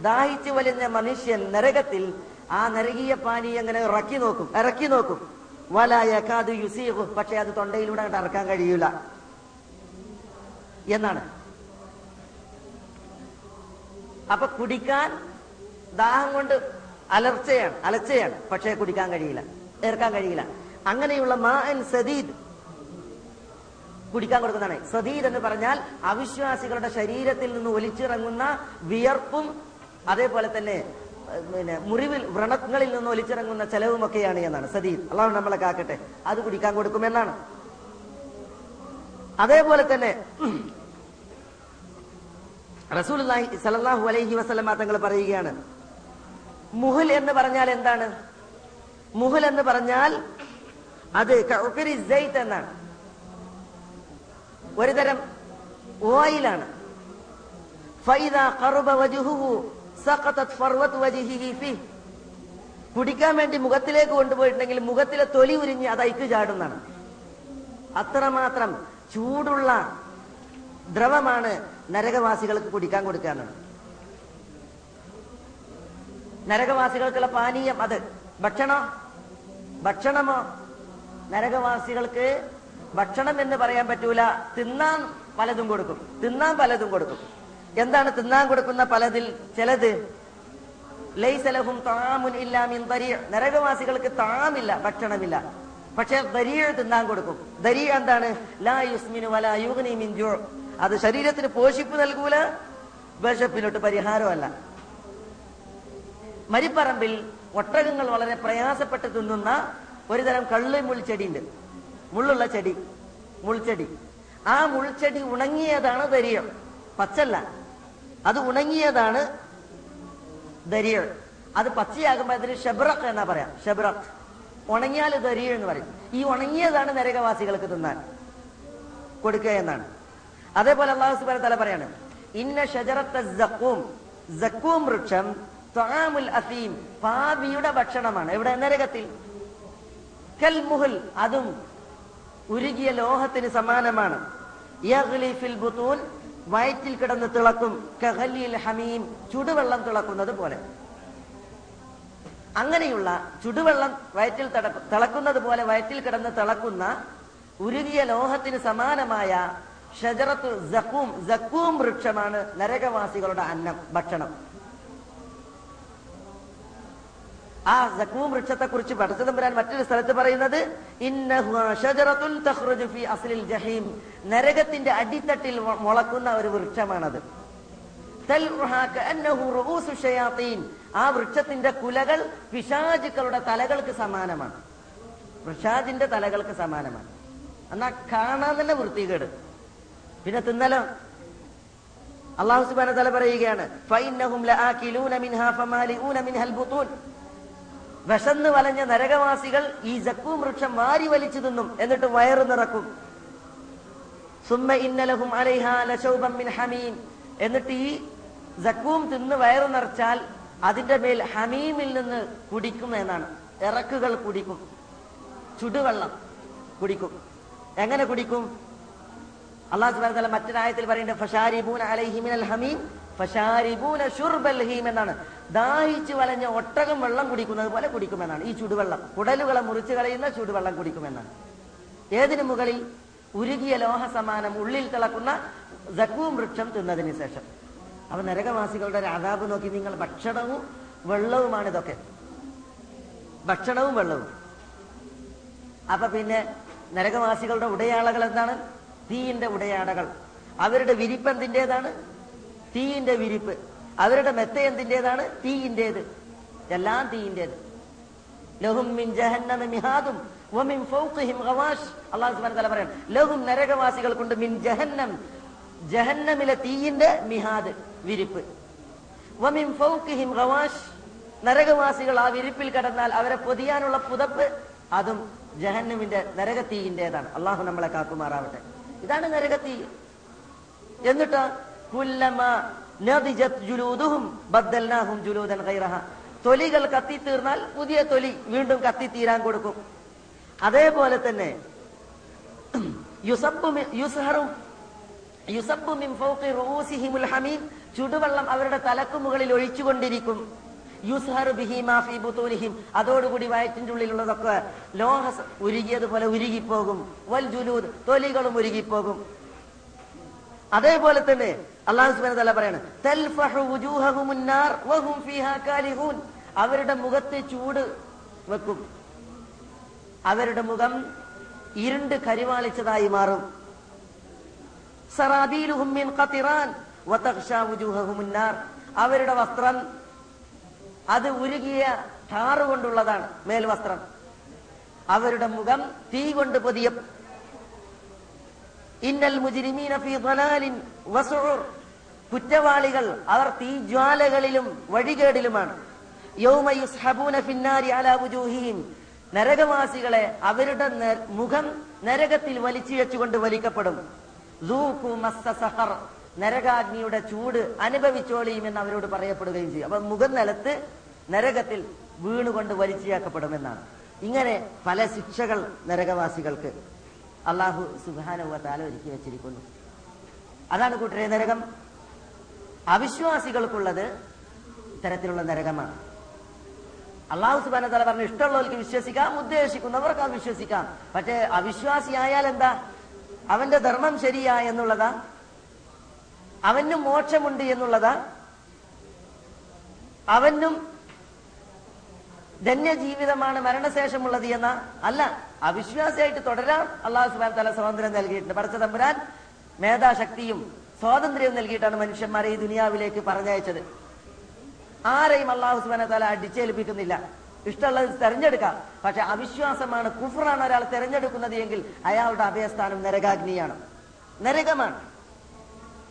ദാഹിച്ചു വലിഞ്ഞ മനുഷ്യൻ നരകത്തിൽ ആ നരകീയ പാനീയം അങ്ങനെ ഇറക്കി നോക്കും ഇറക്കി നോക്കും. വലായ യകാദു യുസീഹു പക്ഷെ അത് തൊണ്ടയിലൂടെ അങ്ങോട്ട് ഇറക്കാൻ കഴിയൂല. എന്നാണ്. അപ്പൊ കുടിക്കാൻ ദാഹം കൊണ്ട് അലർച്ചയാണ് അലച്ചയാണ്. പക്ഷേ കുടിക്കാൻ കഴിയില്ല ഏർക്കാൻ കഴിയില്ല. അങ്ങനെയുള്ള മാൻ സദീദ് കുടിക്കാൻ കൊടുക്കുന്നതാണ്. സദീദ് എന്ന് പറഞ്ഞാൽ അവിശ്വാസികളുടെ ശരീരത്തിൽ നിന്ന് ഒലിച്ചിറങ്ങുന്ന വിയർപ്പും അതേപോലെ തന്നെ പിന്നെ മുറിവിൽ വ്രണങ്ങളിൽ നിന്ന് ഒലിച്ചിറങ്ങുന്ന ചെലവുമൊക്കെയാണ് എന്നാണ് സദീദ്. അള്ളാഹു നമ്മളെ കാക്കട്ടെ. അത് കുടിക്കാൻ കൊടുക്കുമെന്നാണ്. അതേപോലെ തന്നെ റസൂൽ സലഹു അലൈഹി വസല്ലമ തങ്ങൾ പറയുകയാണ് മുഹൽ എന്ന് പറഞ്ഞാൽ എന്താണ്? മുഹൽ എന്ന് പറഞ്ഞാൽ അത് എന്നാണ്. ഒരു തരം ഓയിലാണ്. കുടിക്കാൻ വേണ്ടി മുഖത്തിലേക്ക് കൊണ്ടുപോയിട്ടുണ്ടെങ്കിൽ മുഖത്തിലെ തൊലി ഉരിഞ്ഞ് അത് അയക്ക് ചാടുന്നതാണ്. അത്രമാത്രം ചൂടുള്ള ദ്രവമാണ് നരകവാസികൾക്ക് കുടിക്കാൻ കൊടുക്കാനാണ് നരകവാസികൾക്കുള്ള പാനീയം അത്. ഭക്ഷണം? ഭക്ഷണമോ? നരകവാസികൾക്ക് ഭക്ഷണം എന്ന് പറയാൻ പറ്റൂല. തിന്നാൻ പലതും കൊടുക്കും. തിന്നാൻ പലതും കൊടുക്കും. എന്താണ് തിന്നാൻ കൊടുക്കുന്ന പലതിൽ ചിലത്? ലൈസലഹും താമുൻ ഇല്ലാമിൻ നരകവാസികൾക്ക് താമില്ല ഭക്ഷണമില്ല. പക്ഷെ ദരിയ തിന്നാൻ കൊടുക്കും. ദരിയ എന്താണ്? ലാ യുസ്മിനു വല യുഗ്നി അത് ശരീരത്തിന് പോഷിപ്പ് നൽകൂല വിശപ്പിനൊട്ട് പരിഹാരമല്ല. മരിപ്പറമ്പിൽ ഒട്ടകങ്ങൾ വളരെ പ്രയാസപ്പെട്ട് തിന്നുന്ന ഒരു തരം കള്ളി മുൾച്ചെടി ഉണ്ട് മുള്ളുള്ള ചെടി മുൾച്ചെടി. ആ മുൾച്ചെടി ഉണങ്ങിയതാണ് ദരിയം പച്ചല്ല. അത് ഉണങ്ങിയതാണ് ദരിയൾ അത് പച്ചയാകുമ്പോൾ അതിന് ഷെബ്രഖ് എന്നാ പറയാം. ഷെബ്രഖ് ഉണങ്ങിയാൽ തരിക എന്ന് പറയും. ഈ ഉണങ്ങിയതാണ് നരകവാസികൾക്ക് തിന്നാൻ കൊടുക്കുക എന്നാണ്. അതേപോലെ അള്ളാഹു സുബാന തല പറയാണ് ഇന്ന ഷജറത്തെ ജക്കൂം ജക്കൂം വൃക്ഷം ത്വാമുൽ അസീം ഭക്ഷണമാണ്. എവിടെ? നരകത്തിൽ. കൽ മുഹൽ അതും ഉരുകിയ ലോഹത്തിന് സമാനമാണ്. വയറ്റിൽ കിടന്ന് തിളക്കും. ഹമീം ചുടുവെള്ളം തിളക്കുന്നത് പോലെ. അങ്ങനെയുള്ള ചുടുവെള്ളം വയറ്റിൽ തിളക്കുന്നത് പോലെ വയറ്റിൽ കിടന്ന് തിളക്കുന്ന ഉരുകിയ ലോഹത്തിന് സമാനമായ ഷജറത്തു ജക്കൂം ജക്കൂം വൃക്ഷമാണ് നരകവാസികളുടെ അന്നം ഭക്ഷണം. ആ ജക്കൂം വൃക്ഷത്തെ കുറിച്ച് പടച്ചതമ്പുരാൻ മറ്റൊരു സ്ഥലത്ത് പറയുന്നത് അസ്ലിൽ ജഹീം. നരകത്തിന്റെ അടിത്തട്ടിൽ മുളക്കുന്ന ഒരു വൃക്ഷമാണത്. ആ വൃക്ഷത്തിന്റെ കുലകൾ പിശാചുക്കളുടെ തലകൾക്ക് സമാനമാണ്. പിശാജിന്റെ തലകൾക്ക് സമാനമാണ്. എന്നാ കാണാൻ തന്നെ വൃത്തികേട്. പിന്നെ തിന്നലോ? അള്ളാഹു സുബാന തല പറയുകയാണ് വിശന്ന് വലഞ്ഞ നരകവാസികൾ ഈ ജക്കൂം വൃക്ഷം വാരി വലിച്ചു തിന്നും എന്നിട്ട് വയറ് നിറക്കും. സുമ്മ ഇന്നലഹും ലശൗബം മിൻ ഹമീൻ എന്നിട്ട് ഈ ജക്കൂം തിന്ന് വയറ് നിറച്ചാൽ അതിന്റെ മേൽ ഹമീമിൽ നിന്ന് കുടിക്കും എന്നാണ്. ഇറക്കുകൾ കുടിക്കും. ചുടുവെള്ളം കുടിക്കും. എങ്ങനെ കുടിക്കും? അള്ളാഹു സുബാൻ തല മറ്റൊരായത്തിൽ പറയുന്നുണ്ട് ഫശാരിബൂന അലൈഹി മിനൽ ഹമീം ഫശാരിബൂന ഷുർബൽ ഹീം എന്നാണ്. ദാഹിച്ചു വലഞ്ഞ ഒട്ടകം വെള്ളം കുടിക്കുന്നത് പോലെ കുടിക്കുമെന്നാണ് ഈ ചുടുവെള്ളം കുടലുകളെ മുറിച്ചു കളയുന്ന ചുടുവെള്ളം കുടിക്കുമെന്നാണ് ഏതിനു മുകളിൽ? ഉരുകിയ ലോഹ സമാനം ഉള്ളിൽ തിളക്കുന്ന ജക്കൂം വൃക്ഷം തിന്നതിന് ശേഷം. അപ്പൊ നരകവാസികളുടെ രാതാവ് നോക്കി നിങ്ങൾ ഭക്ഷണവും വെള്ളവുമാണ് ഇതൊക്കെ. ഭക്ഷണവും വെള്ളവും. അപ്പൊ പിന്നെ നരകവാസികളുടെ ഉടയാളകൾ എന്താണ്? തീയിന്റെ ഉടയാടകൾ അവരുടെ വിരിപ്പ് എന്തിന്റെതാണ് തീയിന്റെ വിരിപ്പ്. അവരുടെ മെത്ത എന്തിന്റെതാണ് തീയിന്റേത് എല്ലാം തീയിന്റേത് മിഹാദും വതആല പറയാണ്. ലഹും നരകവാസികൾക്കുണ്ട് മിൻ ജഹന്നം. ജഹന്നമിലെ തീയിന്റെ മിഹാദ് വിരിപ്പ്. നരകവാസികൾ ആ വിരിപ്പിൽ കടന്നാൽ അവരെ പൊതിയാനുള്ള പുതപ്പ് അതും ജഹന്നമിന്റെ നരകത്തീയിന്റേതാണ്. അള്ളാഹു നമ്മളെ കാക്കുമാറാവട്ടെ. ഇതാണ് നരകത്തീ. എന്നിട്ട് തൊലികൾ കത്തിത്തീർന്നാൽ പുതിയ തൊലി വീണ്ടും കത്തിത്തീരാൻ കൊടുക്കും. അതേപോലെ തന്നെ യുസബ്ബു മി- യുസ്ഹറും യുസബ്ബു മിൻ ഫൗഖി ചുടുവെള്ളം അവരുടെ തലക്കു മുകളിൽ ഒഴിച്ചുകൊണ്ടിരിക്കും ബിഹി അതോടുകൂടി വയറ്റിന്റെ ഉള്ളിലുള്ളതൊക്കെ ലോഹ ഉരുകിയതുപോലെ ഉരുകിപ്പോകും. വൽ ജുലൂദ് തൊലികളും ഉരുകിപ്പോകും. അതേപോലെ തന്നെ അള്ളാഹു പറയാണ് അവരുടെ മുഖത്തെ ചൂട് വെക്കും. അവരുടെ മുഖം ഇരുണ്ട് കരിവാളിച്ചതായി മാറും. അവരുടെ വസ്ത്രം അത് ഉരുകിയ ടാറ് കൊണ്ടുള്ളതാണ് മേൽവസ്ത്രം. അവരുടെ മുഖം തീ കൊണ്ട് പൊതിയും. ഇന്നൽ മുജ്രിമീന കുറ്റവാളികൾ അവർ തീ ജ്വാലകളിലും വഴികേടിലുമാണ്. നരകവാസികളെ അവരുടെ മുഖം നരകത്തിൽ വലിച്ചിഴച്ചുകൊണ്ട് വലിക്കപ്പെടും. നരകാഗ്നിയുടെ ചൂട് അനുഭവിച്ചോളിയും എന്ന് അവരോട് പറയപ്പെടുകയും ചെയ്യും. അപ്പൊ മുഖം നിലത്ത് നരകത്തിൽ വീണുകൊണ്ട് വലിച്ചിയാക്കപ്പെടുമെന്നാണ്. ഇങ്ങനെ പല ശിക്ഷകൾ നരകവാസികൾക്ക് അള്ളാഹു സുബാനുവത്താല ഒരുക്കി വെച്ചിരിക്കുന്നു. അതാണ് കൂട്ടരെ നരകം. അവിശ്വാസികൾക്കുള്ളത് ഇത്തരത്തിലുള്ള നരകമാണ്. അള്ളാഹു സുബാന പറഞ്ഞു ഇഷ്ടമുള്ളവർക്ക് വിശ്വസിക്കാം ഉദ്ദേശിക്കുന്നവർക്ക് അത് അവിശ്വസിക്കാം പക്ഷേ അവിശ്വാസിയായാൽ എന്താ? അവന്റെ ധർമ്മം ശരിയാ എന്നുള്ളതാ? അവനും മോക്ഷമുണ്ട് എന്നുള്ളതാ? അവനും ധന്യജീവിതമാണ് മരണശേഷമുള്ളത് എന്ന? അല്ല അവിശ്വാസിയായിട്ട് തുടരാൻ അള്ളാഹു സുബാൻ തല സ്വാതന്ത്ര്യം നൽകിയിട്ടുണ്ട്. പടച്ച തമ്പുരാൻ മേധാശക്തിയും സ്വാതന്ത്ര്യവും നൽകിയിട്ടാണ് മനുഷ്യന്മാരെ ഈ ദുനിയാവിലേക്ക് പറഞ്ഞയച്ചത്. ആരെയും അള്ളാഹു സുബാന തല അടിച്ചേൽപ്പിക്കുന്നില്ല. ഇഷ്ടമുള്ളത് തെരഞ്ഞെടുക്കാം. പക്ഷെ അവിശ്വാസമാണ്. കുഫറാണ് ഒരാൾ തെരഞ്ഞെടുക്കുന്നത് എങ്കിൽ അയാളുടെ അഭയസ്ഥാനം നരകാഗ്നിയാണ്. നരകമാണ്.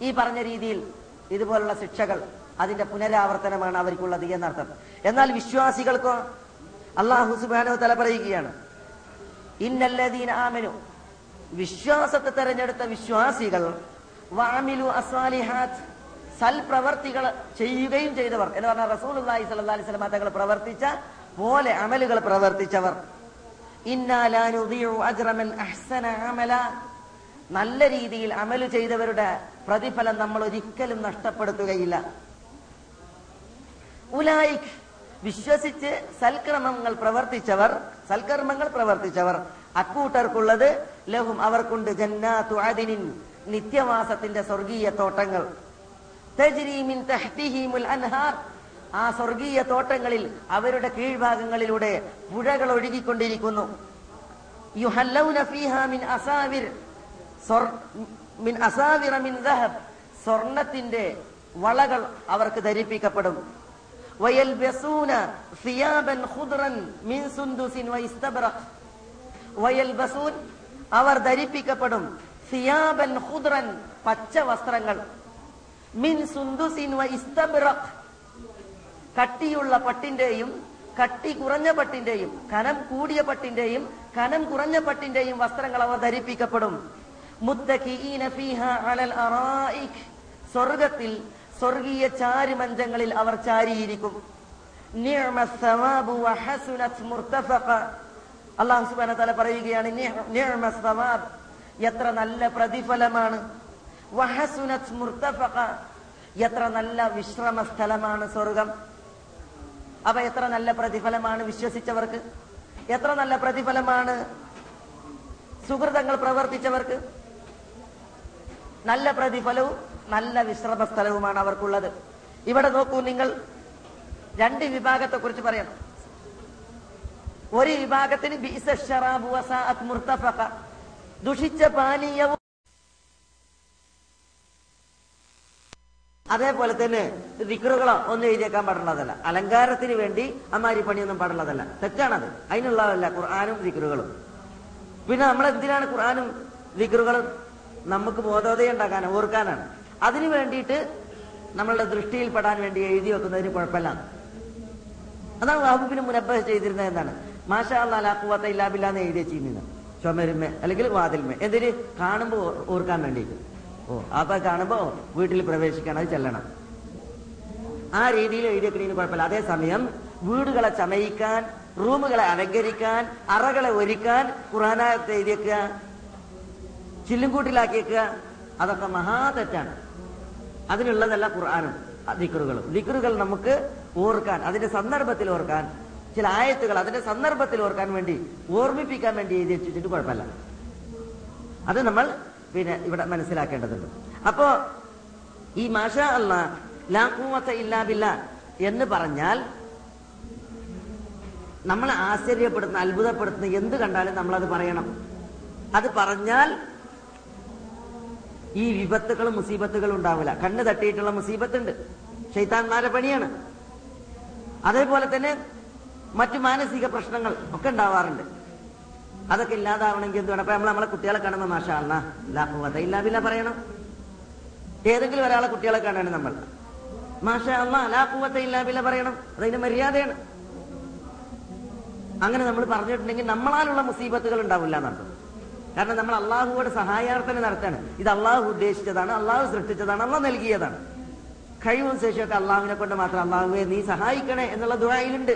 ഈ പറഞ്ഞ രീതിയിൽ ഇതുപോലുള്ള ശിക്ഷകൾ അതിന്റെ പുനരാവർത്തനമാണ് അവർക്കുള്ളത് എന്നർത്ഥം. എന്നാൽ വിശ്വാസികൾക്കോ അള്ളാഹു സുബാനോ തല പറയുകയാണ് ഇന്നല്ലദീന ആമനു. വിശ്വാസത്തെ തെരഞ്ഞെടുത്ത വിശ്വാസികൾ വാമിലു അസ്വാലിഹാത്ത് സൽപ്രവർത്തികൾ ചെയ്യുകയും ചെയ്തവർ. എന്ന് പറഞ്ഞാൽ റസൂൽ അലൈഹി സ്വലി സ്വലമ തങ്ങൾ പ്രവർത്തിച്ച പോലെ അമലുകൾ പ്രവർത്തിച്ചവർ. നല്ല രീതിയിൽ അമലു ചെയ്തവരുടെ പ്രതിഫലം നമ്മൾ ഒരിക്കലും നഷ്ടപ്പെടുത്തുകയില്ല. ഉലായിക് വിശ്വസിച്ച് സൽക്രമങ്ങൾ പ്രവർത്തിച്ചവർ സൽക്കർമ്മങ്ങൾ പ്രവർത്തിച്ചവർ അക്കൂട്ടർക്കുള്ളത് ലഹും അവർക്കുണ്ട് ജന്നാത്തു അതിനിൻ നിത്യവാസത്തിന്റെ സ്വർഗീയ തോട്ടങ്ങൾ. അൻഹാർ. ആ സ്വർഗീയ തോട്ടങ്ങളിൽ അവരുടെ കീഴ്ഭാഗങ്ങളിലൂടെ പുഴകൾ ഒഴുകിക്കൊണ്ടിരിക്കുന്നു. സ്വർണത്തിന്റെ വളകൾ അവർക്ക് ധരിപ്പിക്കപ്പെടും. അവർ ധരിപ്പിക്കപ്പെടും. പച്ച വസ്ത്രങ്ങൾ മിൻ സുന്ദുസിൻ വഇസ്തബ്റഖ് കട്ടിയുള്ള പട്ടിന്റെയും കട്ടി കുറഞ്ഞ പട്ടിന്റെയും കനം കൂടിയ പട്ടിന്റെയും കനം കുറഞ്ഞ പട്ടിന്റെയും വസ്ത്രങ്ങൾ അവർ ധരിപ്പിക്കപ്പെടും. സ്വർഗത്തിൽ സ്വർഗീയ ചാരുമഞ്ചങ്ങളിൽ അവർ ചാരിയിരിക്കും. അള്ളാഹു സവാബു തല പറയുകയാണ് എത്ര നല്ല പ്രതിഫലമാണ്. എത്ര നല്ല വിശ്രമ സ്ഥലമാണ് സ്വർഗം. അപ്പൊ എത്ര നല്ല പ്രതിഫലമാണ് വിശ്വസിച്ചവർക്ക്? എത്ര നല്ല പ്രതിഫലമാണ് സുഹൃതങ്ങൾ പ്രവർത്തിച്ചവർക്ക്? നല്ല പ്രതിഫലവും നല്ല വിശ്രമ സ്ഥലവുമാണ് അവർക്കുള്ളത്. ഇവിടെ നോക്കൂ നിങ്ങൾ രണ്ട് വിഭാഗത്തെ കുറിച്ച് പറയണം. ഒരു വിഭാഗത്തിന് ദുഷിച്ച പാനീയവും അതേപോലെ തന്നെ ദിക്റുകളോ ഒന്നും എഴുതിയേക്കാൻ പാടുള്ളതല്ല. അലങ്കാരത്തിന് വേണ്ടി അമ്മാരി പണിയൊന്നും പാടുള്ളതല്ല. തെറ്റാണത്. അതിനുള്ളതല്ല ഖുർആാനും ദിക്റുകളും. പിന്നെ നമ്മൾ എന്തിനാണ് ഖുർആാനും ദിക്റുകളും നമുക്ക് ബോധോദയം ഉണ്ടാക്കാൻ ഓർക്കാനാണ്? അതിനു വേണ്ടിയിട്ട് നമ്മളുടെ ദൃഷ്ടിയിൽപ്പെടാൻ വേണ്ടി എഴുതി വെക്കുന്നതിന് കുഴപ്പമില്ല. അതാണ് വാഹുബിന് മുനബ് ചെയ്തിരുന്നത് എന്താണ് മാഷാ ഇല്ലാബില്ലാന്ന് എഴുതി ചെയ്യുന്നത് ചുമരുമേ അല്ലെങ്കിൽ വാതിൽമേ എന്തിന്? കാണുമ്പോൾ ഓർക്കാൻ വേണ്ടിയിട്ട്. ഓ അപ്പൊ കാണുമ്പോ വീട്ടിൽ പ്രവേശിക്കണം ചെല്ലണം. ആ രീതിയിൽ എഴുതിയേക്കണതിന് കുഴപ്പമില്ല. അതേസമയം വീടുകളെ ചമയിക്കാൻ റൂമുകളെ അലങ്കരിക്കാൻ അറകളെ ഒരുക്കാൻ ഖുറാനകത്ത് എഴുതിയേക്കുക ചില്ലുംകൂട്ടിലാക്കിയേക്കുക അതൊക്കെ മഹാതെറ്റാണ്. അതിനുള്ളതല്ല ഖുർആാനും ദിക്റുകളും. ദിക്റുകൾ നമുക്ക് ഓർക്കാൻ അതിന്റെ സന്ദർഭത്തിൽ ഓർക്കാൻ ചില ആയത്തുകൾ അതിന്റെ സന്ദർഭത്തിൽ ഓർക്കാൻ വേണ്ടി ഓർമ്മിപ്പിക്കാൻ വേണ്ടി എഴുതി വെച്ചിട്ട് കുഴപ്പമില്ല. അത് നമ്മൾ പിന്നെ ഇവിടെ മനസ്സിലാക്കേണ്ടതുണ്ട്. അപ്പോ ഈ മാഷ അല്ല ലാക്കൂവത്ത ഇല്ലാബില്ല എന്ന് പറഞ്ഞാൽ നമ്മളെ ആശ്ചര്യപ്പെടുത്തുന്ന അത്ഭുതപ്പെടുത്തുന്ന എന്ത് കണ്ടാലും നമ്മൾ അത് പറയണം. അത് പറഞ്ഞാൽ ഈ വിപത്തുകളും മുസീബത്തുകളും ഉണ്ടാവില്ല. കണ്ണ് തട്ടിയിട്ടുള്ള മുസീബത്തുണ്ട്. ശൈത്താന്മാരെ പണിയാണ്. അതേപോലെ തന്നെ മറ്റു മാനസിക പ്രശ്നങ്ങൾ ഒക്കെ ഉണ്ടാവാറുണ്ട്. അതൊക്കെ ഇല്ലാതാവണമെങ്കിൽ എന്ത് വേണം? അപ്പൊ നമ്മൾ നമ്മളെ കുട്ടികളെ കാണുമ്പോൾ മാഷാ അല്ലാഹുവത ഇല്ലാതില്ല പറയണം. ഏതെങ്കിലും ഒരാളെ കുട്ടികളെ കാണാണ് നമ്മൾ. മാഷാ അല്ലാ ലാഹുവത്ത ഇല്ലാബില്ല പറയണം. അതതിന്റെ മര്യാദയാണ്. അങ്ങനെ നമ്മൾ പറഞ്ഞിട്ടുണ്ടെങ്കിൽ നമ്മളാലുള്ള മുസീബത്തുകൾ ഉണ്ടാവില്ല എന്നർത്ഥം കാരണം നമ്മൾ അള്ളാഹുവോട് സഹായാർത്ഥന നടത്താണ്. ഇത് അള്ളാഹു ഉദ്ദേശിച്ചതാണ് അള്ളാഹു സൃഷ്ടിച്ചതാണ് അള്ളാഹ് നൽകിയതാണ്. കഴിവും ശേഷിയൊക്കെ അള്ളാഹുവിനെ കൊണ്ട് മാത്രം അള്ളാഹുവെ നീ സഹായിക്കണേ എന്നുള്ള ദുരായിലുണ്ട്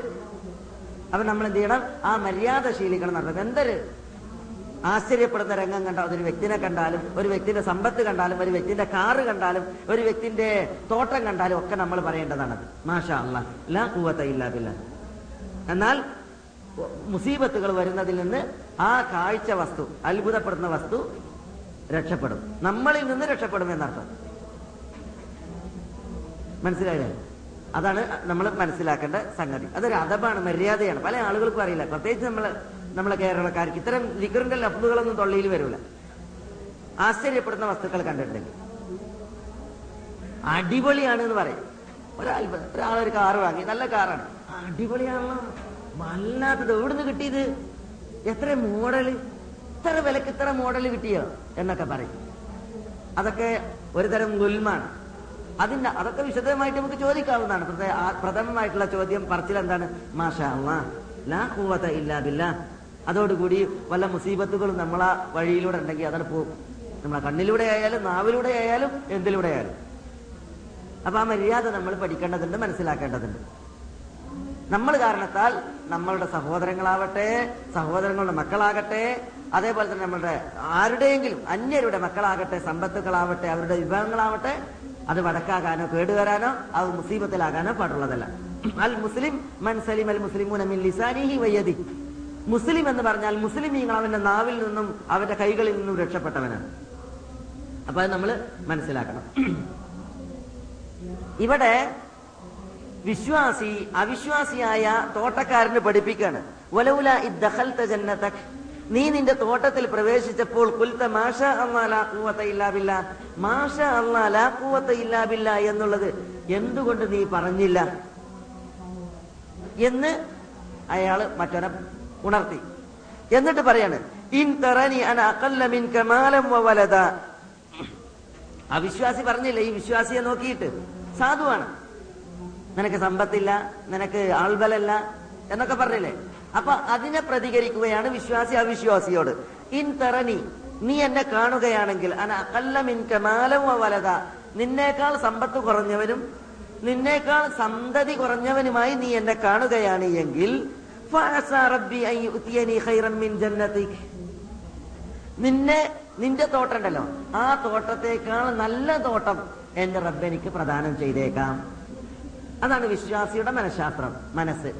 അപ്പൊ നമ്മൾ എന്ത് ചെയ്യണം? ആ മര്യാദ ശീലിക്കണം നടത്തും എന്തൊരു ആശ്ചര്യപ്പെടുന്ന രംഗം കണ്ടാൽ ഒരു വ്യക്തിനെ കണ്ടാലും ഒരു വ്യക്തിന്റെ സമ്പത്ത് കണ്ടാലും ഒരു വ്യക്തിന്റെ കാറ് കണ്ടാലും ഒരു വ്യക്തിന്റെ തോട്ടം കണ്ടാലും ഒക്കെ നമ്മൾ പറയേണ്ടതാണത്. മാഷാ അല്ല ലാ ഖുവത ഇല്ലാ ബില്ലാഹ്. എന്നാൽ മുസീബത്തുകൾ വരുന്നതിൽ നിന്ന് ആ കാഴ്ച വസ്തു അത്ഭുതപ്പെടുന്ന വസ്തു രക്ഷപ്പെടും. നമ്മളിൽ നിന്ന് രക്ഷപ്പെടും എന്നർത്ഥം. മനസ്സിലായില്ലേ? അതാണ് നമ്മൾ മനസ്സിലാക്കേണ്ട സംഗതി. അതൊരു അതബാണ് മര്യാദയാണ്. പല ആളുകൾക്കും അറിയില്ല. പ്രത്യേകിച്ച് നമ്മൾ നമ്മളെ കേരളക്കാർക്ക് ഇത്തരം ലിഖറിന്റെ ലഫ്ലുകളൊന്നും തൊള്ളിയിൽ വരൂല. ആശ്ചര്യപ്പെടുന്ന വസ്തുക്കൾ കണ്ടിട്ടുണ്ടെങ്കിൽ. അടിപൊളിയാണ് എന്ന് പറയും. ഒരാൾ ഒരാളൊരു കാറ് വാങ്ങി നല്ല കാറാണ്. അടിപൊളിയാണല്ലോ. വല്ലാത്തത്. എവിടുന്ന് കിട്ടിയത്? എത്ര മോഡൽ? ഇത്ര വിലക്ക് ഇത്ര മോഡൽ കിട്ടിയോ? എന്നൊക്കെ പറയും. അതൊക്കെ ഒരു തരം ഗുൽമാണ്. അതിന്റെ അതൊക്കെ വിശദമായിട്ട് നമുക്ക് ചോദിക്കാവുന്നതാണ്. പ്രഥമമായിട്ടുള്ള ചോദ്യം പറച്ചിൽ എന്താണ് മാഷാ ഇല്ലാ ബില്ലാ. അതോടുകൂടി വല്ല മുസീബത്തുകളും നമ്മളാ വഴിയിലൂടെ ഉണ്ടെങ്കിൽ അതവിടെ പോകും. നമ്മളെ കണ്ണിലൂടെ ആയാലും നാവിലൂടെ ആയാലും എന്തിലൂടെ ആയാലും. അപ്പൊ ആ മര്യാദ നമ്മൾ പഠിക്കേണ്ടതുണ്ട് മനസ്സിലാക്കേണ്ടതുണ്ട്. നമ്മൾ കാരണത്താൽ നമ്മളുടെ സഹോദരങ്ങളാവട്ടെ സഹോദരങ്ങളുടെ മക്കളാകട്ടെ അതേപോലെ തന്നെ നമ്മളുടെ ആരുടെയെങ്കിലും അന്യരുടെ മക്കളാകട്ടെ സമ്പത്തുക്കളാവട്ടെ അവരുടെ വിഭവങ്ങളാവട്ടെ അത് വടക്കാകാനോ കേടുവരാനോ അത് മുസീബത്തിലാകാനോ പാടുള്ളതല്ല. അൽ മുസ്ലിം മൻ സലിം അൽ ലിസാനിഹി വയ്യതി മുസ്ലിം എന്ന് പറഞ്ഞാൽ മുസ്ലിമീങ്ങൾ അവന്റെ നാവിൽ നിന്നും അവന്റെ കൈകളിൽ നിന്നും രക്ഷപ്പെട്ടവനാണ്. അപ്പൊ അത് നമ്മൾ മനസ്സിലാക്കണം. ഇവിടെ വിശ്വാസി അവിശ്വാസിയായ തോട്ടക്കാരന് പഠിപ്പിക്കാണ്. വലൗല ഇദ്ദഖൽത ജന്നതക്. നീ നിന്റെ തോട്ടത്തിൽ പ്രവേശിച്ചപ്പോൾ കുൽത്ത മാഷ അള്ളാ കൂവത്ത ഇല്ലാബില്ല മാഷ അള്ളാ കൂവത്ത ഇല്ലാബില്ല എന്നുള്ളത് എന്തുകൊണ്ട് നീ പറഞ്ഞില്ല? എന്ന് അയാൾ മറ്റൊരെ ഉണർത്തി. എന്നിട്ട് പറയാണ് ഇൻ തറനി അന അഖല്ല മിൻ കമാലം വലത അവിശ്വാസി പറഞ്ഞില്ല ഈ വിശ്വാസിയെ നോക്കിയിട്ട്? സാധുവാണ്. നിനക്ക് സമ്പത്തില്ല നിനക്ക് ആൾബലല്ല എന്നൊക്കെ പറഞ്ഞില്ലേ? അപ്പൊ അതിനെ പ്രതികരിക്കുകയാണ് വിശ്വാസി അവിശ്വാസിയോട്. ഇൻ തറനി നീ എന്നെ കാണുകയാണെങ്കിൽ വലത നിന്നേക്കാൾ സമ്പത്ത് കുറഞ്ഞവനും നിന്നേക്കാൾ സന്തതി കുറഞ്ഞവനുമായി നീ എന്നെ കാണുകയാണ് എങ്കിൽ നിന്നെ നിന്റെ തോട്ടം ഉണ്ടല്ലോ ആ തോട്ടത്തേക്കാൾ നല്ല തോട്ടം എന്റെ റബ്ബ് എനിക്ക് പ്രദാനം ചെയ്തേക്കാം. അതാണ് വിശ്വാസിയുടെ മനഃശാസ്ത്രം മനസ്സ്.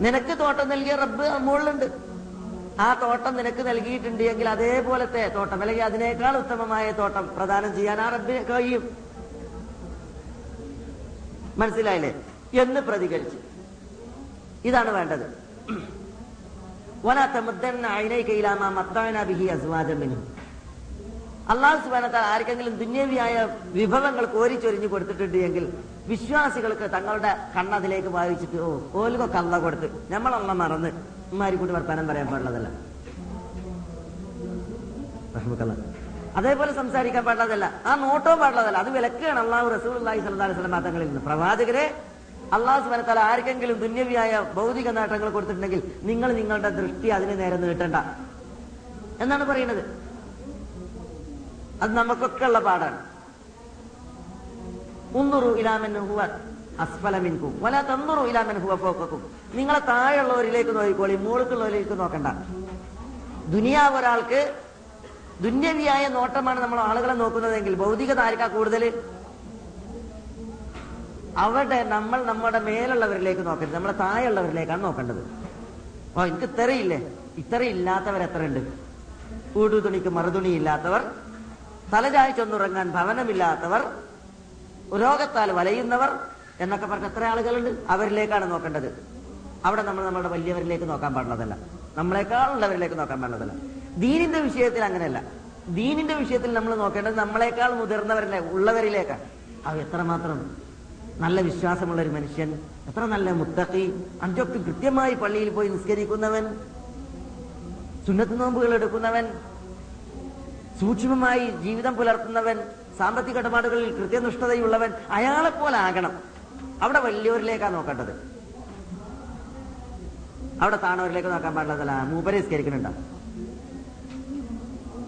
നിനക്ക് തോട്ടം നൽകിയ റബ്ബ് മുകളിലുണ്ട്. ആ തോട്ടം നിനക്ക് നൽകിയിട്ടുണ്ട് എങ്കിൽ അതേപോലത്തെ തോട്ടം അല്ലെങ്കിൽ അതിനേക്കാൾ ഉത്തമമായ തോട്ടം പ്രദാനം ചെയ്യാൻ ആ റബ്ബിന് കഴിയും. മനസ്സിലായില്ലേ? എന്ന് പ്രതികരിച്ചു. ഇതാണ് വേണ്ടത്. വലാത്തമുദ്ദൻ അയിനൈ കയ്യിലാമ മത്താന ബിഹി അസ്വാദമിനും അള്ളാഹു സുബാനത്താൽ ആർക്കെങ്കിലും ദുന്യവിയായ വിഭവങ്ങൾ കോരിച്ചൊരിഞ്ഞു കൊടുത്തിട്ടുണ്ട് എങ്കിൽ വിശ്വാസികൾക്ക് തങ്ങളുടെ കണ്ണതിലേക്ക് വായിച്ചിട്ട് ഓ ഓലുക അള്ള കൊടുത്ത്. നമ്മളള്ള മറന്ന്. ഉമ്മാരി കൂടി വർത്താനം പറയാൻ പാടുള്ളതല്ല. അതേപോലെ സംസാരിക്കാൻ പാടുള്ളതല്ല ആ നോട്ടവും പാടുള്ളതല്ല അത് വിലക്കുകയാണ് അള്ളാഹു റസൂൽ അള്ളാഹി സ്വലാഹി സ്വലം തങ്ങളിൽ നിന്ന്. പ്രവാചകരെ അള്ളാഹു സുബാനത്താൽ ആർക്കെങ്കിലും ദുന്യവിയായ ഭൗതിക നേട്ടങ്ങൾ കൊടുത്തിട്ടുണ്ടെങ്കിൽ നിങ്ങൾ നിങ്ങളുടെ ദൃഷ്ടി അതിന് നേരെ നീട്ടണ്ട. എന്നാണ് പറയുന്നത്. അത് നമുക്കൊക്കെ ഉള്ള പാടാണ്. ഉന്നുറു ഇലാമൻ ഹുവ അസ്ഫലമിൻകും വല തന്നുറു ഇലാമൻ ഹുവ ഫോക്കും നിങ്ങളെ താഴെയുള്ളവരിലേക്ക് നോക്കിക്കോളി മുകൾക്കുള്ളവരിലേക്ക് നോക്കണ്ട. ദുനിയാവ് ഒരാൾക്ക് ദുന്യവിയായ നോട്ടമാണ് നമ്മൾ ആളുകളെ നോക്കുന്നതെങ്കിൽ. ഭൗതികത ആർക്കാ കൂടുതൽ അവിടെ നമ്മൾ നമ്മുടെ മേലുള്ളവരിലേക്ക് നോക്കരുത്. നമ്മുടെ താഴെയുള്ളവരിലേക്കാണ് നോക്കേണ്ടത്. ഓ എനിക്ക് ഇത്രയില്ലേ? ഇത്രയില്ലാത്തവർ എത്ര ഉണ്ട് മറുതുണി ഇല്ലാത്തവർ തലചായ്ച്ചൊന്നുറങ്ങാൻ ഭവനമില്ലാത്തവർ രോഗത്താൽ വലയുന്നവർ എന്നൊക്കെ പറഞ്ഞ എത്ര ആളുകളുണ്ട് അവരിലേക്കാണ് നോക്കേണ്ടത്. അവിടെ നമ്മൾ നമ്മുടെ വലിയവരിലേക്ക് നോക്കാൻ പാടുള്ളതല്ല. നമ്മളെക്കാളുള്ളവരിലേക്ക് നോക്കാൻ പാടുള്ളതല്ല. ദീനിന്റെ വിഷയത്തിൽ അങ്ങനെയല്ല. ദീനിന്റെ വിഷയത്തിൽ നമ്മൾ നോക്കേണ്ടത് നമ്മളെക്കാൾ മുതിർന്നവരിലെ ഉള്ളവരിലേക്കാണ് അത് എത്രമാത്രം നല്ല വിശ്വാസമുള്ള ഒരു മനുഷ്യൻ എത്ര നല്ല മുത്തക്കി അഞ്ചൊക്കെ കൃത്യമായി പള്ളിയിൽ പോയി നിസ്കരിക്കുന്നവൻ സുന്നത്ത് നോമ്പുകൾ എടുക്കുന്നവൻ സൂക്ഷ്മമായി ജീവിതം പുലർത്തുന്നവൻ സാമ്പത്തിക ഇടപാടുകളിൽ കൃത്യനിഷ്ഠതയുള്ളവൻ അയാളെ പോലെ ആകണം. അവിടെ വലിയവരിലേക്കാണ് നോക്കേണ്ടത്. അവിടെ താണവരിലേക്ക് നോക്കാൻ പാടില്ലതല്ല മൂപ്പരെ നിസ്കരിക്കുന്നുണ്ടോ.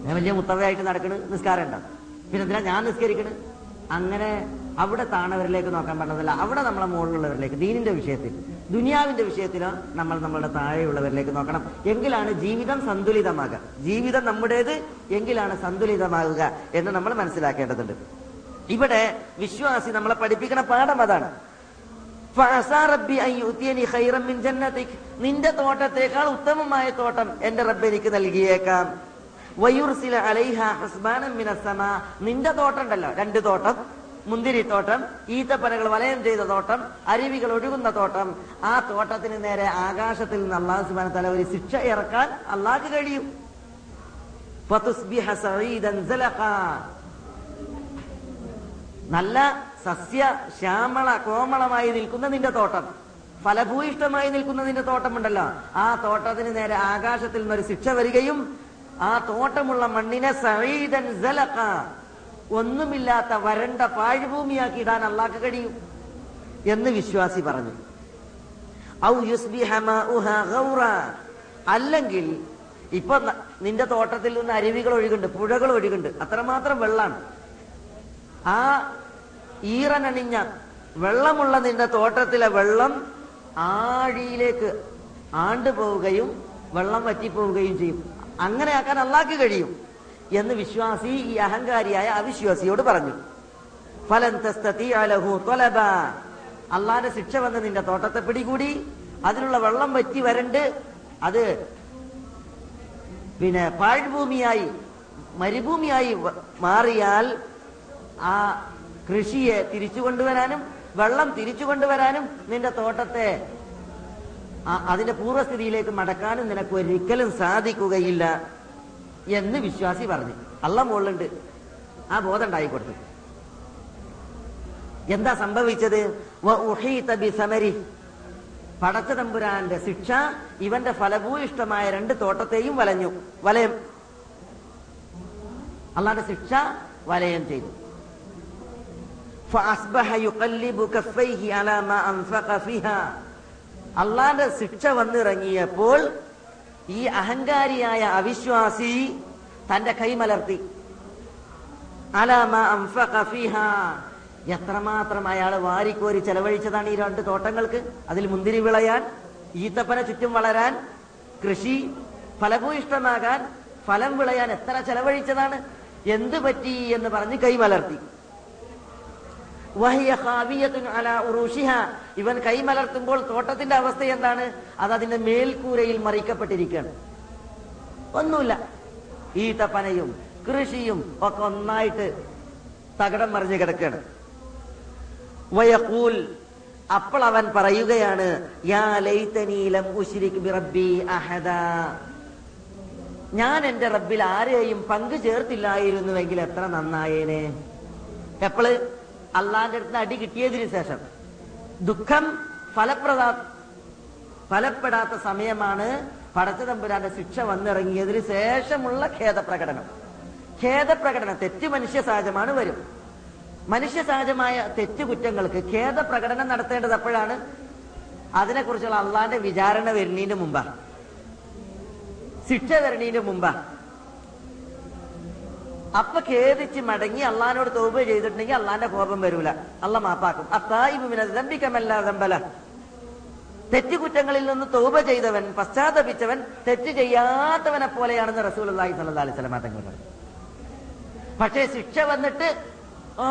ഞാൻ വലിയ മുത്തവയായിട്ട് നടക്കണ് നിസ്കാരം ഉണ്ടാവും പിന്നെ എന്തിനാ ഞാൻ നിസ്കരിക്കണ്? അങ്ങനെ അവിടെ താണവരിലേക്ക് നോക്കാൻ പറ്റുന്നതല്ല അവിടെ നമ്മളെ മുകളിലുള്ളവരിലേക്ക് ദീനിന്റെ വിഷയത്തിൽ. ദുനിയാവിന്റെ വിഷയത്തിലോ നമ്മൾ നമ്മളുടെ താഴെയുള്ളവരിലേക്ക് നോക്കണം. എങ്കിലാണ് ജീവിതം സന്തുലിതമാകുക. ജീവിതം നമ്മുടേത് എങ്കിലാണ് സന്തുലിതമാകുക എന്ന് നമ്മൾ മനസ്സിലാക്കേണ്ടതുണ്ട്. ഇവിടെ വിശ്വാസി നമ്മളെ പഠിപ്പിക്കുന്ന പാഠം അതാണ്. നിന്റെ തോട്ടത്തേക്കാൾ ഉത്തമമായ തോട്ടം എന്റെ റബ്ബ് എനിക്ക് നൽകിയേക്കാം. വയുർസില അലൈഹ ഹസ്ബാനം നിന്റെ തോട്ടം ഉണ്ടല്ലോ. രണ്ട് തോട്ടം. മുന്തിരിത്തോട്ടം ഈത്തപ്പനകൾ വലയം ചെയ്ത തോട്ടം അരുവികൾ ഒഴുകുന്ന തോട്ടം. ആ തോട്ടത്തിന് നേരെ ആകാശത്തിൽ നിന്ന് അള്ളാഹു സുബാന തല ഒരു ശിക്ഷ ഇറക്കാൻ അള്ളാഹ് കഴിയും. നല്ല സസ്യ ശ്യാമള കോമളമായി നിൽക്കുന്ന നിന്റെ തോട്ടം. ഫലഭൂയിഷ്ടമായി നിൽക്കുന്ന നിന്റെ തോട്ടമുണ്ടല്ലോ. ആ തോട്ടത്തിന് നേരെ ആകാശത്തിൽ നിന്നൊരു ശിക്ഷ വരികയും ആ തോട്ടമുള്ള മണ്ണിനെ സലഖ. ഒന്നുമില്ലാത്ത വരണ്ട പാഴ്ഭൂമിയാക്കി ഇടാൻ അള്ളാക്ക് കഴിയും എന്ന് വിശ്വാസി പറഞ്ഞു. അല്ലെങ്കിൽ ഇപ്പൊ നിന്റെ തോട്ടത്തിൽ നിന്ന് അരുവികൾ ഒഴുകുന്നുണ്ട് പുഴകൾ ഒഴുകുന്നുണ്ട് അത്രമാത്രം വെള്ളമാണ് ആ ഈറനണിഞ്ഞ വെള്ളമുള്ള നിന്റെ തോട്ടത്തിലെ വെള്ളം ആഴിയിലേക്ക് ആണ്ടുപോവുകയും വെള്ളം വറ്റിപ്പോവുകയും ചെയ്യും. അങ്ങനെ ആക്കാൻ അള്ളാഹ്ക്ക് കഴിയും. എന്ന് വിശ്വാസി ഈ അഹങ്കാരിയായ അവിശ്വാസിയോട് പറഞ്ഞു. അള്ളാന്റെ ശിക്ഷ വന്ന് നിന്റെ തോട്ടത്തെ പിടികൂടി. അതിലുള്ള വെള്ളം വറ്റി വരണ്ട് അത് പിന്നെ പാഴ്ഭൂമിയായി മരുഭൂമിയായി മാറിയാൽ ആ കൃഷിയെ തിരിച്ചു കൊണ്ടുവരാനും വെള്ളം തിരിച്ചു കൊണ്ടുവരാനും നിന്റെ തോട്ടത്തെ അതിന്റെ പൂർവസ്ഥിതിയിലേക്ക് മടക്കാനും നിനക്ക് ഒരിക്കലും സാധിക്കുകയില്ല. എന്ന് വിശ്വാസി പറഞ്ഞു. അള്ള മുകളിലുണ്ട്. ആ ബോധം ഉണ്ടായി കൊടുത്തു. എന്താ സംഭവിച്ചത്? പടച്ച തമ്പുരാന്റെ ശിക്ഷ ഇവന്റെ ഫലഭൂയിഷ്ടമായ രണ്ട് തോട്ടത്തെയും വലഞ്ഞു. വലയം. അള്ളാന്റെ ശിക്ഷ വലയം ചെയ്തു. അള്ളാന്റെ ശിക്ഷ വന്നിറങ്ങിയപ്പോൾ ഈ അഹങ്കാരിയായ അവിശ്വാസി തന്റെ കൈമലർത്തി എത്രമാത്രം അയാൾ വാരിക്കോരി ചെലവഴിച്ചതാണ് ഈ രണ്ട് തോട്ടങ്ങൾക്ക്? അതിൽ മുന്തിരി വിളയാൻ ഈത്തപ്പന ചുറ്റും വളരാൻ കൃഷി ഫലഭൂയിഷ്ടമാകാൻ ഫലം വിളയാൻ എത്ര ചെലവഴിച്ചതാണ്? എന്ത് പറ്റി എന്ന് പറഞ്ഞ് കൈമലർത്തി വഹിയ. ഇവൻ കൈമലർത്തുമ്പോൾ തോട്ടത്തിന്റെ അവസ്ഥ എന്താണ്? അത് അതിന്റെ മേൽക്കൂരയിൽ മറിക്കപ്പെട്ടിരിക്കുകയാണ്. ഒന്നുമില്ല. ഈത്തപ്പനയും കൃഷിയും ഒക്കെ ഒന്നായിട്ട് തകടം മറിഞ്ഞു കിടക്കുകയാണ്. വയക്കൂൽ അപ്പോൾ അവൻ പറയുകയാണ് യാ ലൈതനീലം അഹദ. ഞാൻ എന്റെ റബ്ബിൽ ആരെയും പങ്കു ചേർത്തില്ലായിരുന്നുവെങ്കിൽ എത്ര നന്നായേനെ. എപ്പോൾ? അള്ളാന്റെ അടുത്ത് അടി കിട്ടിയതിന് ശേഷം ദുഃഖം ഫലപ്രദാ ഫലപ്പെടാത്ത സമയമാണ് പടച്ചതമ്പുരാന്റെ ശിക്ഷ വന്നിറങ്ങിയതിന് ശേഷമുള്ള ഖേദപ്രകടനം. ഖേദപ്രകടനം തെറ്റ് മനുഷ്യ സഹജമാണ് വരും. മനുഷ്യ സഹജമായ തെറ്റ് കുറ്റങ്ങൾക്ക് ഖേദപ്രകടനം നടത്തേണ്ടത് അപ്പോഴാണ് അതിനെക്കുറിച്ചുള്ള അള്ളാന്റെ വിചാരണ വരുന്നതിന് മുമ്പാ. ശിക്ഷ വരുന്നതിന് മുമ്പാ. അപ്പൊ ഖേദിച്ച് മടങ്ങി അള്ളഹാനോട് തോപ ചെയ്തിട്ടുണ്ടെങ്കിൽ അള്ളാന്റെ കോപം വരൂല. അള്ള മാപ്പാക്കും. അത്തായിബുമിനമ്പിക്കമല്ല ദമ്പല തെറ്റുകുറ്റങ്ങളിൽ നിന്ന് തോപ ചെയ്തവൻ പശ്ചാത്തപിച്ചവൻ തെറ്റ് ചെയ്യാത്തവനെ പോലെയാണെന്ന് റസൂൽ അള്ളാഹി സല്ലാ അലൈഹി സ്വലമാ തങ്ങൾ പറഞ്ഞു. പക്ഷേ ശിക്ഷ വന്നിട്ട് ആ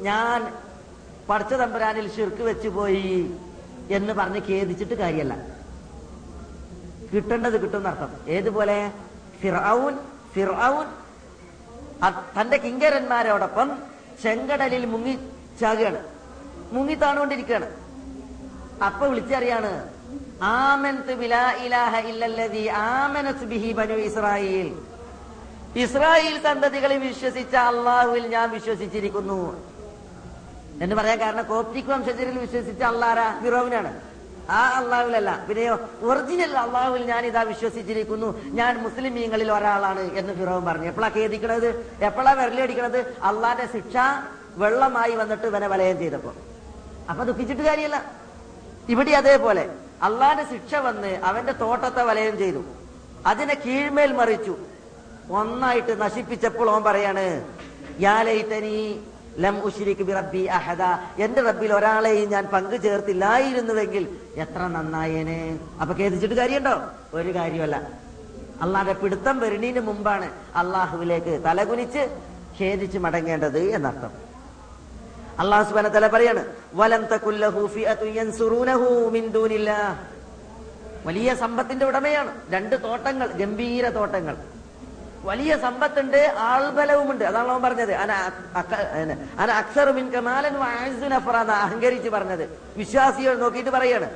ഞാൻ പഠിച്ച തമ്പുരാനിൽ ഷിർക്ക് വെച്ചു പോയി എന്ന് പറഞ്ഞ് ഖേദിച്ചിട്ട് കാര്യമല്ല കിട്ടേണ്ടത് കിട്ടും എന്നർത്ഥം. ഏതുപോലെ? ഫിറൌൻ ഫിറൌൻ തന്റെ കിങ്കരന്മാരോടൊപ്പം ചെങ്കടലിൽ മുങ്ങി ചാകുകയാണ്. മുങ്ങി താണുകൊണ്ടിരിക്കുകയാണ്. അപ്പൊ വിളിച്ചറിയാണ് ഇസ്രായേൽ. ഇസ്രായേൽ സന്തതികളെ വിശ്വസിച്ച അള്ളാഹുവിൽ ഞാൻ വിശ്വസിച്ചിരിക്കുന്നു. എന്ന് പറയാൻ കാരണം കോപ്റ്റിക് വംശജരിൽ വിശ്വസിച്ച അള്ളാരാ ഫിറോവിനാണ്. ആ അള്ളാഹുലല്ല. പിന്നെയോ ഒറിജിനൽ അള്ളാഹുവിൽ ഞാൻ ഇതാ വിശ്വസിച്ചിരിക്കുന്നു. ഞാൻ മുസ്ലിമീങ്ങളിൽ ഒരാളാണ് എന്ന് ഫിറോൻ പറഞ്ഞു. എപ്പോഴാ കേതിക്കണത് എപ്പോഴാ വിരലടിക്കണത് അള്ളാന്റെ ശിക്ഷ വെള്ളമായി വന്നിട്ട് ഇവനെ വലയം ചെയ്തപ്പോ. അപ്പൊ ദുഃഖിച്ചിട്ട് കാര്യമല്ല ഇവിടെ അതേപോലെ അള്ളാന്റെ ശിക്ഷ വന്ന് അവന്റെ തോട്ടത്തെ വലയം ചെയ്തു. അതിനെ കീഴ്മേൽ മറിച്ചു. ഒന്നായിട്ട് നശിപ്പിച്ചപ്പോൾ ഓൻ പറയാണ് യാ ലൈതനീ ലം റബ്ബി അഹദ. എന്റെ റബ്ബിൽ ഒരാളെയും ഞാൻ പങ്കു ചേർത്തില്ലായിരുന്നുവെങ്കിൽ എത്ര നന്നായേനെ? അപ്പൊ കേതിച്ചിട്ട് കാര്യമുണ്ടോ? ഒരു കാര്യമല്ല. അള്ളാഹെ പിടുത്തം വരുന്നതിന് മുമ്പാണ് അള്ളാഹുവിലേക്ക് തലകുനിച്ച് ഖേദിച്ച് മടങ്ങേണ്ടത് എന്നർത്ഥം. അള്ളാഹു സുബാന തല പറയാണ് വലം വലിയ സമ്പത്തിന്റെ ഉടമയാണ്. രണ്ട് തോട്ടങ്ങൾ ഗംഭീര തോട്ടങ്ങൾ. വലിയ സമ്പത്തുണ്ട് ആൾബലവുമുണ്ട്. അതാണ് അവൻ പറഞ്ഞത്. അന അക്ക- ഏ, അന അക്സറു മിൻ കമാലൻ എന്ന് അഹങ്കരിച്ച് പറഞ്ഞത്. വിശ്വാസികൾ നോക്കിയിട്ട് പറയാണ്.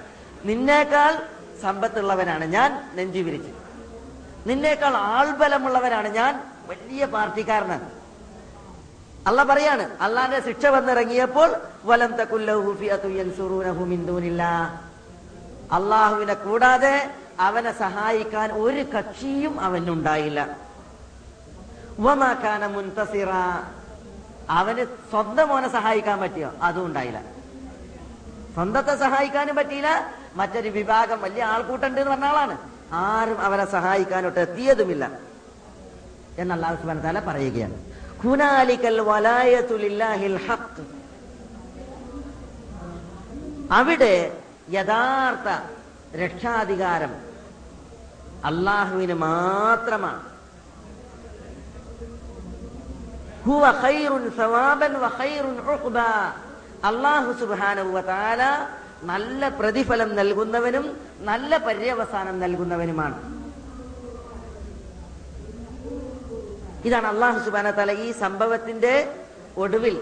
നിന്നേക്കാൾ സമ്പത്തുള്ളവനാണ് ഞാൻ നെഞ്ചി വിരിച്ച്. നിന്നേക്കാൾ ആൾബലമുള്ളവനാണ് ഞാൻ വലിയ പാർട്ടിക്കാരനാണ്. അല്ല പറയാണ് അള്ളാന്റെ ശിക്ഷ വന്നിറങ്ങിയപ്പോൾ വലം അള്ളാഹുവിനെ കൂടാതെ അവനെ സഹായിക്കാൻ ഒരു കക്ഷിയും അവനുണ്ടായില്ല. വമാക്കാന മുൻതസിറ. അവന് സ്വന്തം മോനെ സഹായിക്കാൻ പറ്റിയോ? അതും ഉണ്ടായില്ല. സ്വന്തത്തെ സഹായിക്കാനും പറ്റിയില്ല. മറ്റൊരു വിഭാഗം വലിയ ആൾക്കൂട്ടുണ്ട് എന്ന് പറഞ്ഞ ആളാണ്. ആരും അവരെ സഹായിക്കാനോട്ട് എത്തിയതുമില്ല. എന്ന് അള്ളാഹു സുബ്ഹാനഹു വതആല പറയുകയാണ്. ഹുനാലിക്കൽ വലായത്തു ലില്ലാഹിൽ ഹഖ്. അവിടെ യഥാർത്ഥ രക്ഷാധികാരം അള്ളാഹുവിന് മാത്രമാണ്. ഹുവ ഖൈറുൻ സവാബൻ വ ഖൈറുൻ ഉഖ്ബ. അള്ളാഹു സുബ്ഹാനഹു വ തആല നല്ല പ്രതിഫലം നൽകുന്നവനും നല്ല പര്യവസാനം നൽകുന്നവനുമാണ്. ഇതാണ് അള്ളാഹു സുബാന തല ഈ സംഭവത്തിന്റെ ഒടുവിൽ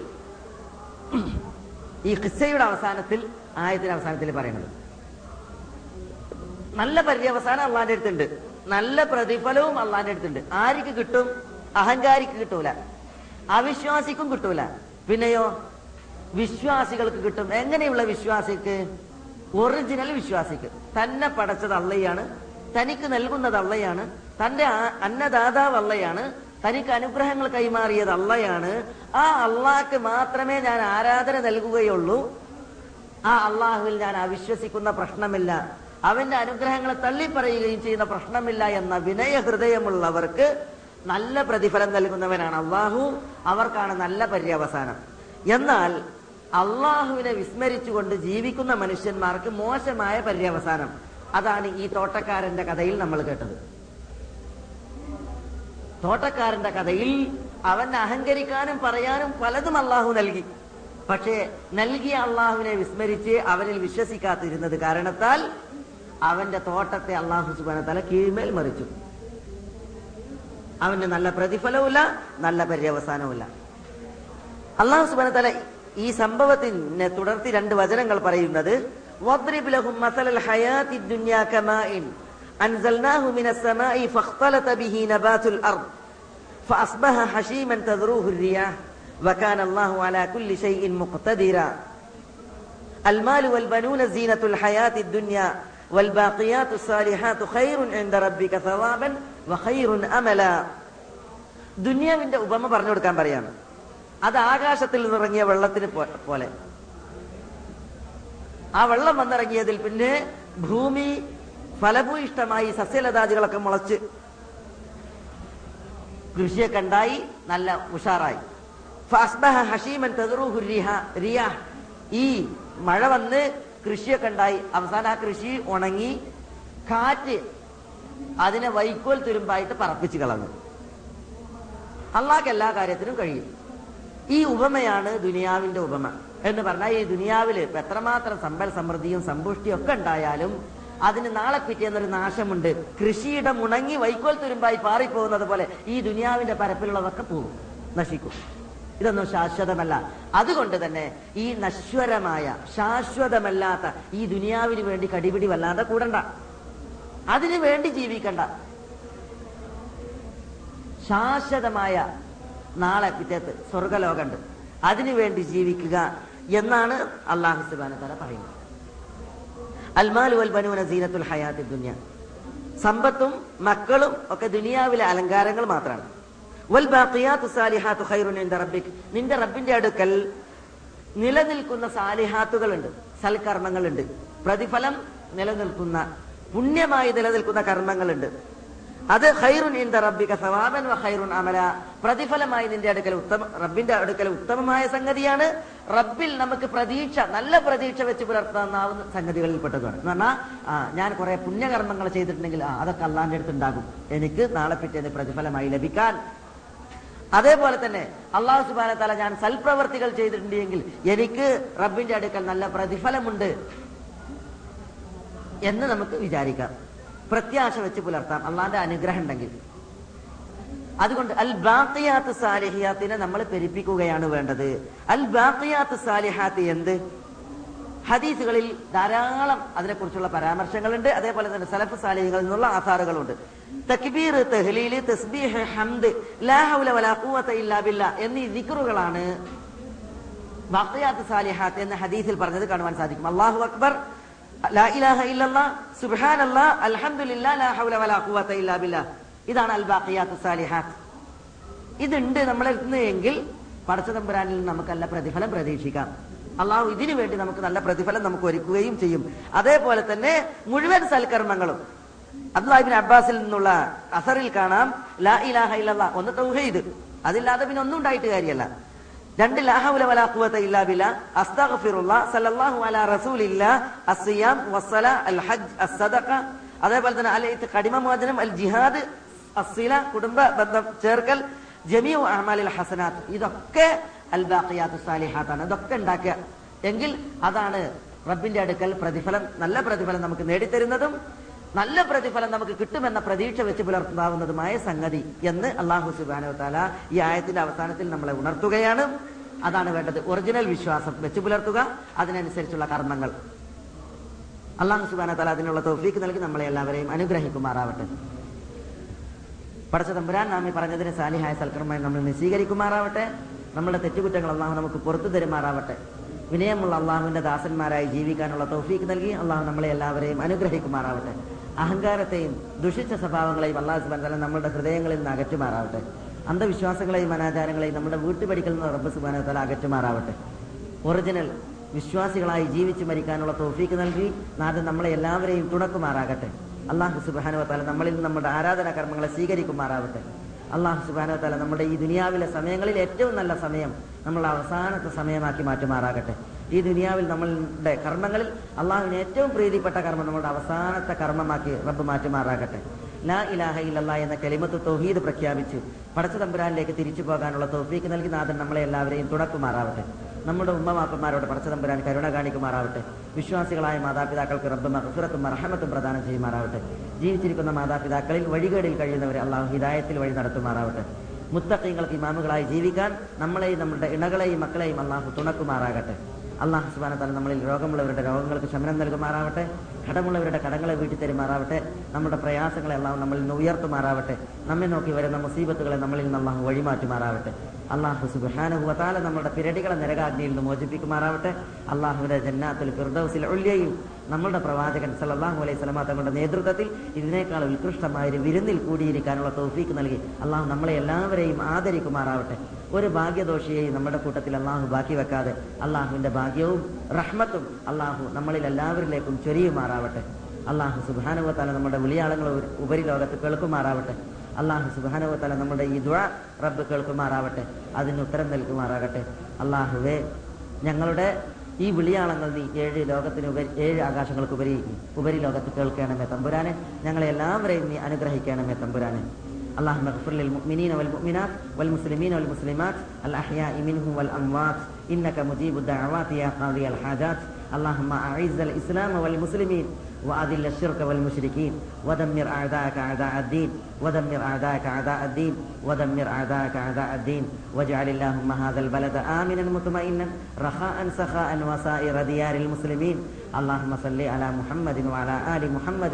ഈ ഖിസ്സയുടെ അവസാനത്തിൽ ആയത്തിന്റെ അവസാനത്തിൽ പറയുന്നത്. നല്ല പര്യവസാനം അള്ളാന്റെ അടുത്തുണ്ട്. നല്ല പ്രതിഫലവും അള്ളാന്റെ അടുത്തുണ്ട്. ആർക്ക് കിട്ടും? അഹങ്കാരിക്ക് കിട്ടൂല. അവിശ്വാസിക്കും കിട്ടൂല. പിന്നെയോ? വിശ്വാസികൾക്ക് കിട്ടും. എങ്ങനെയുള്ള വിശ്വാസിക്ക്? ഒറിജിനൽ വിശ്വാസിക്ക്. തന്നെ പടച്ചത് അള്ളയാണ്. തനിക്ക് നൽകുന്നത് അള്ളയാണ്. തന്റെ അന്നദാതാവ് അള്ളയാണ്. തനിക്ക് അനുഗ്രഹങ്ങൾ കൈമാറിയത് അള്ളയാണ്. ആ അള്ളാക്ക് മാത്രമേ ഞാൻ ആരാധന നൽകുകയുള്ളൂ. ആ അള്ളാഹുവിൽ ഞാൻ അവിശ്വസിക്കുന്ന പ്രശ്നമില്ല. അവന്റെ അനുഗ്രഹങ്ങളെ തള്ളിപ്പറയുകയും ചെയ്യുന്ന പ്രശ്നമില്ല എന്ന വിനയ ഹൃദയമുള്ളവർക്ക് നല്ല പ്രതിഫലം നൽകുന്നവനാണ് അള്ളാഹു. അവർക്കാണ് നല്ല പര്യവസാനം. എന്നാൽ അള്ളാഹുവിനെ വിസ്മരിച്ചുകൊണ്ട് ജീവിക്കുന്ന മനുഷ്യന്മാർക്ക് മോശമായ പര്യവസാനം. അതാണ് ഈ തോട്ടക്കാരന്റെ കഥയിൽ നമ്മൾ കേട്ടത്. തോട്ടക്കാരന്റെ കഥയിൽ അവൻ അഹങ്കരിക്കാനും പറയാനും പലതും അള്ളാഹു നൽകി. പക്ഷേ നൽകിയ അള്ളാഹുവിനെ വിസ്മരിച്ച് അവനിൽ വിശ്വസിക്കാതിരുന്നത് കാരണത്താൽ അവന്റെ തോട്ടത്തെ അള്ളാഹു സുബാന തല കീഴ്മേൽ മറിച്ചു. അവന് നല്ല പ്രതിഫലവുമില്ല നല്ല പര്യവസാനവുമില്ല അള്ളാഹു സുബാന തല ഈ സംഭവത്തിനെ തുടർത്തി രണ്ട് വചനങ്ങൾ പറയുന്നത് واضرب لهم مثل الحياة الدنيا كماء أنزلناه من السماء فاختلط به نبات الأرض فأصبح حشيما تذروه الرياح وكان الله على كل شيء مقتدرا المال والبنون زينة الحياة الدنيا والباقيات الصالحات خير عند ربك ثوابا വഹൈറുൻ അമല. ദുനിയാവിന്റെ ഉപമ പറഞ്ഞു കൊടുക്കാൻ പറയാണ്. അത് ആകാശത്തിൽ നിന്നിറങ്ങിയ വെള്ളത്തിന് പോലെ. ആ വെള്ളം വന്നിറങ്ങിയതിൽ പിന്നെ ഭൂമി ഫലഭൂയിഷ്ടമായി സസ്യലതാദികളൊക്കെ മുളച്ച് കൃഷിയൊക്കെ ഉണ്ടായി നല്ല ഉഷാറായി. ഹഷീമൻ ഈ മഴ വന്ന് കൃഷിയൊക്കെ ഉണ്ടായി അവസാനം ആ കൃഷി ഉണങ്ങി. കാറ്റ് അതിനെ വൈക്കോൽ തുരുമ്പായിട്ട് പറപ്പിച്ച് കളഞ്ഞു. അള്ളാഹ്ക്ക് എല്ലാ കാര്യത്തിനും കഴിയും. ഈ ഉപമയാണ് ദുനിയാവിന്റെ ഉപമ എന്ന് പറഞ്ഞാൽ ഈ ദുനിയാവിൽ എത്രമാത്രം സമ്പൽ സമൃദ്ധിയും സമ്പുഷ്ടിയും ഒക്കെ ഉണ്ടായാലും അതിന് നാളെ പിറ്റേന്നൊരു നാശമുണ്ട്. കൃഷിയിടം ഉണങ്ങി വൈക്കോൽ തുരുമ്പായി പാറിപ്പോകുന്നത് പോലെ ഈ ദുനിയാവിന്റെ പരപ്പിലുള്ളതൊക്കെ പോകും. നശിക്കും. ഇതൊന്നും ശാശ്വതമല്ല. അതുകൊണ്ട് തന്നെ ഈ നശ്വരമായ ശാശ്വതമല്ലാത്ത ഈ ദുനിയാവിന് വേണ്ടി കടിപിടി വല്ലാതെ കൂടണ്ട. അതിനു വേണ്ടി ജീവിക്കണ്ട. ശാശ്വതമായ നാളെ പിറ്റേത്ത് സ്വർഗലോകമുണ്ട്. അതിനു വേണ്ടി ജീവിക്കുക എന്നാണ് അള്ളാഹു സുബാന തല പറയുന്നത്. അൽമാലു അൽബനുവിന സീനത്തുൽ ഹയാത്തി ദുനിയ. സമ്പത്തും മക്കളും ഒക്കെ ദുനിയാവിലെ അലങ്കാരങ്ങൾ മാത്രമാണ് നിന്റെ റബ്ബിന്റെ അടുക്കൽ നിലനിൽക്കുന്ന സാലിഹാത്തുകളുണ്ട്. സൽക്കർമ്മങ്ങളുണ്ട്. പ്രതിഫലം നിലനിൽക്കുന്ന പുണ്യമായി നിലനിൽക്കുന്ന കർമ്മങ്ങളുണ്ട്. അത് ഹൈറുൻ ഇന്ത റബ്ബിക സവാബൻ ഹൈറുൻ അമല. പ്രതിഫലമായി നിന്റെ അടുക്കൽ ഉത്തമ റബ്ബിന്റെ അടുക്കൽ ഉത്തമമായ സംഗതിയാണ്. റബ്ബിൽ നമുക്ക് പ്രതീക്ഷ നല്ല പ്രതീക്ഷ വെച്ച് പുലർത്താവുന്ന സംഗതികളിൽ പെട്ടതാണ്. എന്ന് പറഞ്ഞാൽ ആ ഞാൻ കുറെ പുണ്യകർമ്മങ്ങൾ ചെയ്തിട്ടുണ്ടെങ്കിൽ ആ അതൊക്കെ അള്ളാന്റെ അടുത്ത് ഉണ്ടാകും. എനിക്ക് നാളെ പിറ്റേന്ന് പ്രതിഫലമായി ലഭിക്കാൻ. അതേപോലെ തന്നെ അള്ളാഹു സുബാന ഞാൻ സൽപ്രവർത്തികൾ ചെയ്തിട്ടുണ്ടെങ്കിൽ എനിക്ക് റബ്ബിന്റെ അടുക്കൽ നല്ല പ്രതിഫലമുണ്ട്. എന്ന് നമുക്ക് വിചാരിക്കാം. പ്രത്യാശ വെച്ച് പുലർത്താം. അള്ളാന്റെ അനുഗ്രഹം ഉണ്ടെങ്കിൽ. അതുകൊണ്ട് അൽ ബാക്കിയാത്ത് സാലിഹിയാത്തിനെ നമ്മൾ പെരുപ്പിക്കുകയാണ് വേണ്ടത്. അൽ ബാക്കിയാത്ത് സാലിഹാത്ത് എന്ത്? ഹദീസുകളിൽ ധാരാളം അതിനെക്കുറിച്ചുള്ള പരാമർശങ്ങളുണ്ട്. അതേപോലെ തന്നെ സലഫ് സാലിഹികളിൽ നിന്നുള്ള ആധാറുകളുണ്ട്. തക്ബീർ തെഹ്ലീൽ തസ്ബീഹ് ഹംദ് ലാ ഹൗല വലാ ഇല്ലാ ബില്ലാ എന്നീ ദിക്റുകളാണ് ബാക്കിയാത്ത് സാലിഹാത്ത് എന്ന ഹദീസിൽ പറഞ്ഞത് കാണുവാൻ സാധിക്കും. അള്ളാഹു അക്ബർ ഇതാണ് അൽ ബാഖിയാത്ത് ഇതുണ്ട് നമ്മളെ എങ്കിൽ പടച്ചതമ്പുരാനിൽ നിന്ന് നമുക്ക് നല്ല പ്രതിഫലം പ്രതീക്ഷിക്കാം. അള്ളാഹു ഇതിനു വേണ്ടി നമുക്ക് നല്ല പ്രതിഫലം നമുക്ക് ഒരുക്കുകയും ചെയ്യും. അതേപോലെ തന്നെ മുഴുവൻ സൽക്കർമ്മങ്ങളും. അബ്ദുലാഹിബിൻ അബ്ബാസിൽ നിന്നുള്ള അസറിൽ കാണാം ലാ ഇലാഹ ഇല്ലല്ലാ ഒന്ന് തൗഹീദ്. അതില്ലാതെ പിന്നെ ഒന്നും ഉണ്ടായിട്ട് കാര്യമല്ല. ഹജ്ജ് അതേപോലെ തന്നെ അൽ അൽ ജിഹാദ് അസ്സില കുടുംബ ബന്ധം ചേർക്കൽ ജമിയു അഹ്മാലിൽ ഹസനാത്ത്. ഇതൊക്കെ അൽ സാലിഹാത്താണ്. ഇതൊക്കെ ഉണ്ടാക്കുക. എങ്കിൽ അതാണ് റബ്ബിന്റെ അടുക്കൽ പ്രതിഫലം നല്ല പ്രതിഫലം നമുക്ക് നേടിത്തരുന്നതും നല്ല പ്രതിഫലം നമുക്ക് കിട്ടുമെന്ന പ്രതീക്ഷ വെച്ച് പുലർത്താവുന്നതുമായ സംഗതി എന്ന് അള്ളാഹു സുബാനോ ഈ ആയത്തിന്റെ അവസാനത്തിൽ നമ്മളെ ഉണർത്തുകയാണ്. അതാണ് വേണ്ടത്. ഒറിജിനൽ വിശ്വാസം വെച്ച് പുലർത്തുക. അതിനനുസരിച്ചുള്ള കർമ്മങ്ങൾ. അള്ളാഹു സുബാന താല അതിനുള്ള തോഫീക്ക് നൽകി നമ്മളെ എല്ലാവരെയും അനുഗ്രഹിക്കുമാറാവട്ടെ. പടച്ച തമ്പുരാൻ നാം ഈ പറഞ്ഞതിന് സാലിഹായ സൽക്കർമ്മമായി നമ്മൾ നിസ്വീകരിക്കുമാറാവട്ടെ. നമ്മുടെ തെറ്റുകുറ്റങ്ങൾ അള്ളാഹു നമുക്ക് പുറത്തു തരുമാറാവട്ടെ. വിനയമുള്ള അള്ളാഹുവിന്റെ ദാസന്മാരായി ജീവിക്കാനുള്ള തൗഫീക്ക് നൽകി അള്ളാഹു നമ്മളെ എല്ലാവരെയും അനുഗ്രഹിക്കുമാറാവട്ടെ. അഹങ്കാരത്തെയും ദുഷിച്ച സ്വഭാവങ്ങളെയും അള്ളാഹു സുബാൻ താല നമ്മുടെ ഹൃദയങ്ങളിൽ നിന്ന് അകറ്റുമാറാവട്ടെ. അന്ധവിശ്വാസങ്ങളെയും അനാചാരങ്ങളെയും നമ്മുടെ വീട്ടുപടിക്കൽ നിന്ന് റബ്ബ് സുബാന തല അകറ്റുമാറാവട്ടെ. ഒറിജിനൽ വിശ്വാസികളായി ജീവിച്ചു മരിക്കാനുള്ള തോഫീക്ക് നൽകി നാഥൻ നമ്മളെ എല്ലാവരെയും തുണക്കുമാറാകട്ടെ. അള്ളാഹു സുബാനു താല നമ്മളിൽ നമ്മുടെ ആരാധനാ കർമ്മങ്ങളെ സ്വീകരിക്കുമാറാവട്ടെ. അള്ളാഹു സുബാനു താല നമ്മുടെ ഈ ദുനിയാവിലെ സമയങ്ങളിൽ ഏറ്റവും നല്ല സമയം നമ്മൾ അവസാനത്തെ സമയമാക്കി മാറ്റുമാറാകട്ടെ. ഈ ദുനിയാവിൽ നമ്മളുടെ കർമ്മങ്ങളിൽ അള്ളാഹുവിന് ഏറ്റവും പ്രീതിപ്പെട്ട കർമ്മം നമ്മുടെ അവസാനത്തെ കർമ്മമാക്കി റബ്ബ് മാറ്റുമാറാകട്ടെ. ലാ ഇലാഹ ഇല്ലല്ലാ എന്ന കെളിമത്ത് തൗഹീദ് പ്രഖ്യാപിച്ച്. പടച്ച തമ്പുരാനിലേക്ക് തിരിച്ചു പോകാനുള്ള തൗഫീക്ക് നൽകി നാഥൻ നമ്മളെ എല്ലാവരെയും തുണക്കുമാറാവട്ടെ നമ്മുടെ ഉമ്മമാപ്പന്മാരോട് പടച്ച തമ്പുരാൻ കരുണ കാണിക്കുമാറാവട്ടെ. വിശ്വാസികളായ മാതാപിതാക്കൾക്ക് റബ്ബ് മഹസുറത്തും മർഹമത്തും പ്രദാനം ചെയ്യുമാറാവട്ടെ. ജീവിച്ചിരിക്കുന്ന മാതാപിതാക്കളിൽ വഴികേടിൽ കഴിയുന്നവരെ അള്ളാഹു ഹിദായത്തിൽ വഴി നടത്തുമാറാവട്ടെ. മുത്തക്കീങ്ങൾക്ക് ഇമാമുകളായി ജീവിക്കാൻ നമ്മളെയും നമ്മുടെ ഇണകളെയും മക്കളെയും അള്ളാഹു തുണക്കുമാറാകട്ടെ. അള്ളാഹു സുബാന തല നമ്മളിൽ രോഗമുള്ളവരുടെ രോഗങ്ങൾക്ക് ശമനം നൽകുമാറാവട്ടെ കടമുള്ളവരുടെ കടങ്ങളെ വീട്ടി തരുമാറാവട്ടെ നമ്മുടെ പ്രയാസങ്ങളെ അള്ളാഹു നമ്മളിൽ നിന്ന് ഉയർത്തുമാറാവട്ടെ നമ്മെ നോക്കി വരുന്ന മുസീബത്തുകളെ നമ്മളിൽ നിന്ന് അള്ളാഹു വഴിമാറ്റുമാറാവട്ടെ. അള്ളാഹു സുബാനുഹുവത്താല നമ്മുടെ പിരടികളെ നരകാഗ്നിയിൽ നിന്ന് മോചിപ്പിക്കുമാറാവട്ടെ. അള്ളാഹുവിന്റെ ജന്നാത്തിൽ ഫിർദൗസിൽ ഉള്ളിയയും നമ്മുടെ പ്രവാചകൻ സല്ലല്ലാഹു അലൈഹി സ്വലമ തങ്ങളുടെ നേതൃത്വത്തിൽ ഇതിനേക്കാൾ ഉത്കൃഷ്ടമായ ഒരു വിരുന്നിൽ കൂടിയിരിക്കാനുള്ള തോഫീക്ക് നൽകി. അള്ളാഹു നമ്മളെ എല്ലാവരെയും ആദരിക്കുമാറാവട്ടെ. ഒരു ഭാഗ്യദോഷിയെയും നമ്മുടെ കൂട്ടത്തിൽ അള്ളാഹു ബാക്കി വെക്കാതെ അള്ളാഹുവിന്റെ ഭാഗ്യവും റഹ്മത്തും അള്ളാഹു നമ്മളിൽ എല്ലാവരിലേക്കും ചൊരിയുമാറാവട്ടെ. അള്ളാഹു സുബാനുവത്താല നമ്മുടെ വിളിയാളങ്ങൾ ഉപരിലോകത്ത് കേൾക്കുമാറാവട്ടെ. അള്ളാഹു സുബാനുവത്താല നമ്മുടെ ഈ ദുഴ റബ്ബ് കേൾക്കുമാറാവട്ടെ. അതിന് ഉത്തരം നൽകുമാറാകട്ടെ. അള്ളാഹുവേ ഞങ്ങളുടെ ഈ വിളിയാളങ്ങൾ നീ ഏഴ് ലോകത്തിന് ഉപരി ഏഴ് ആകാശങ്ങൾക്ക് ഉപരി ഉപരി ലോകത്ത് കേൾക്കണമേ തമ്പുരാനെ ഞങ്ങളെ എല്ലാവരെയും നീ അനുഗ്രഹിക്കണമേ തമ്പുരാനെ اللهم اغفر للمؤمنين والمؤمنات والمسلمين والمسلمات الأحياء منهم والأموات إنك مجيب الدعوات يا قاضي الحاجات اللهم أعز الإسلام والمسلمين وأذل الشرك والمشركين. ودمر أعداءك أعداء الدين. ودمر أعداءك أعداء الدين. ودمر أعداءك أعداء الدين. واجعل اللهم هذا البلد آمنا مطمئنا. رخاء سخاء وسائر ديار المسلمين. اللهم صل على محمد وعلى آل محمد.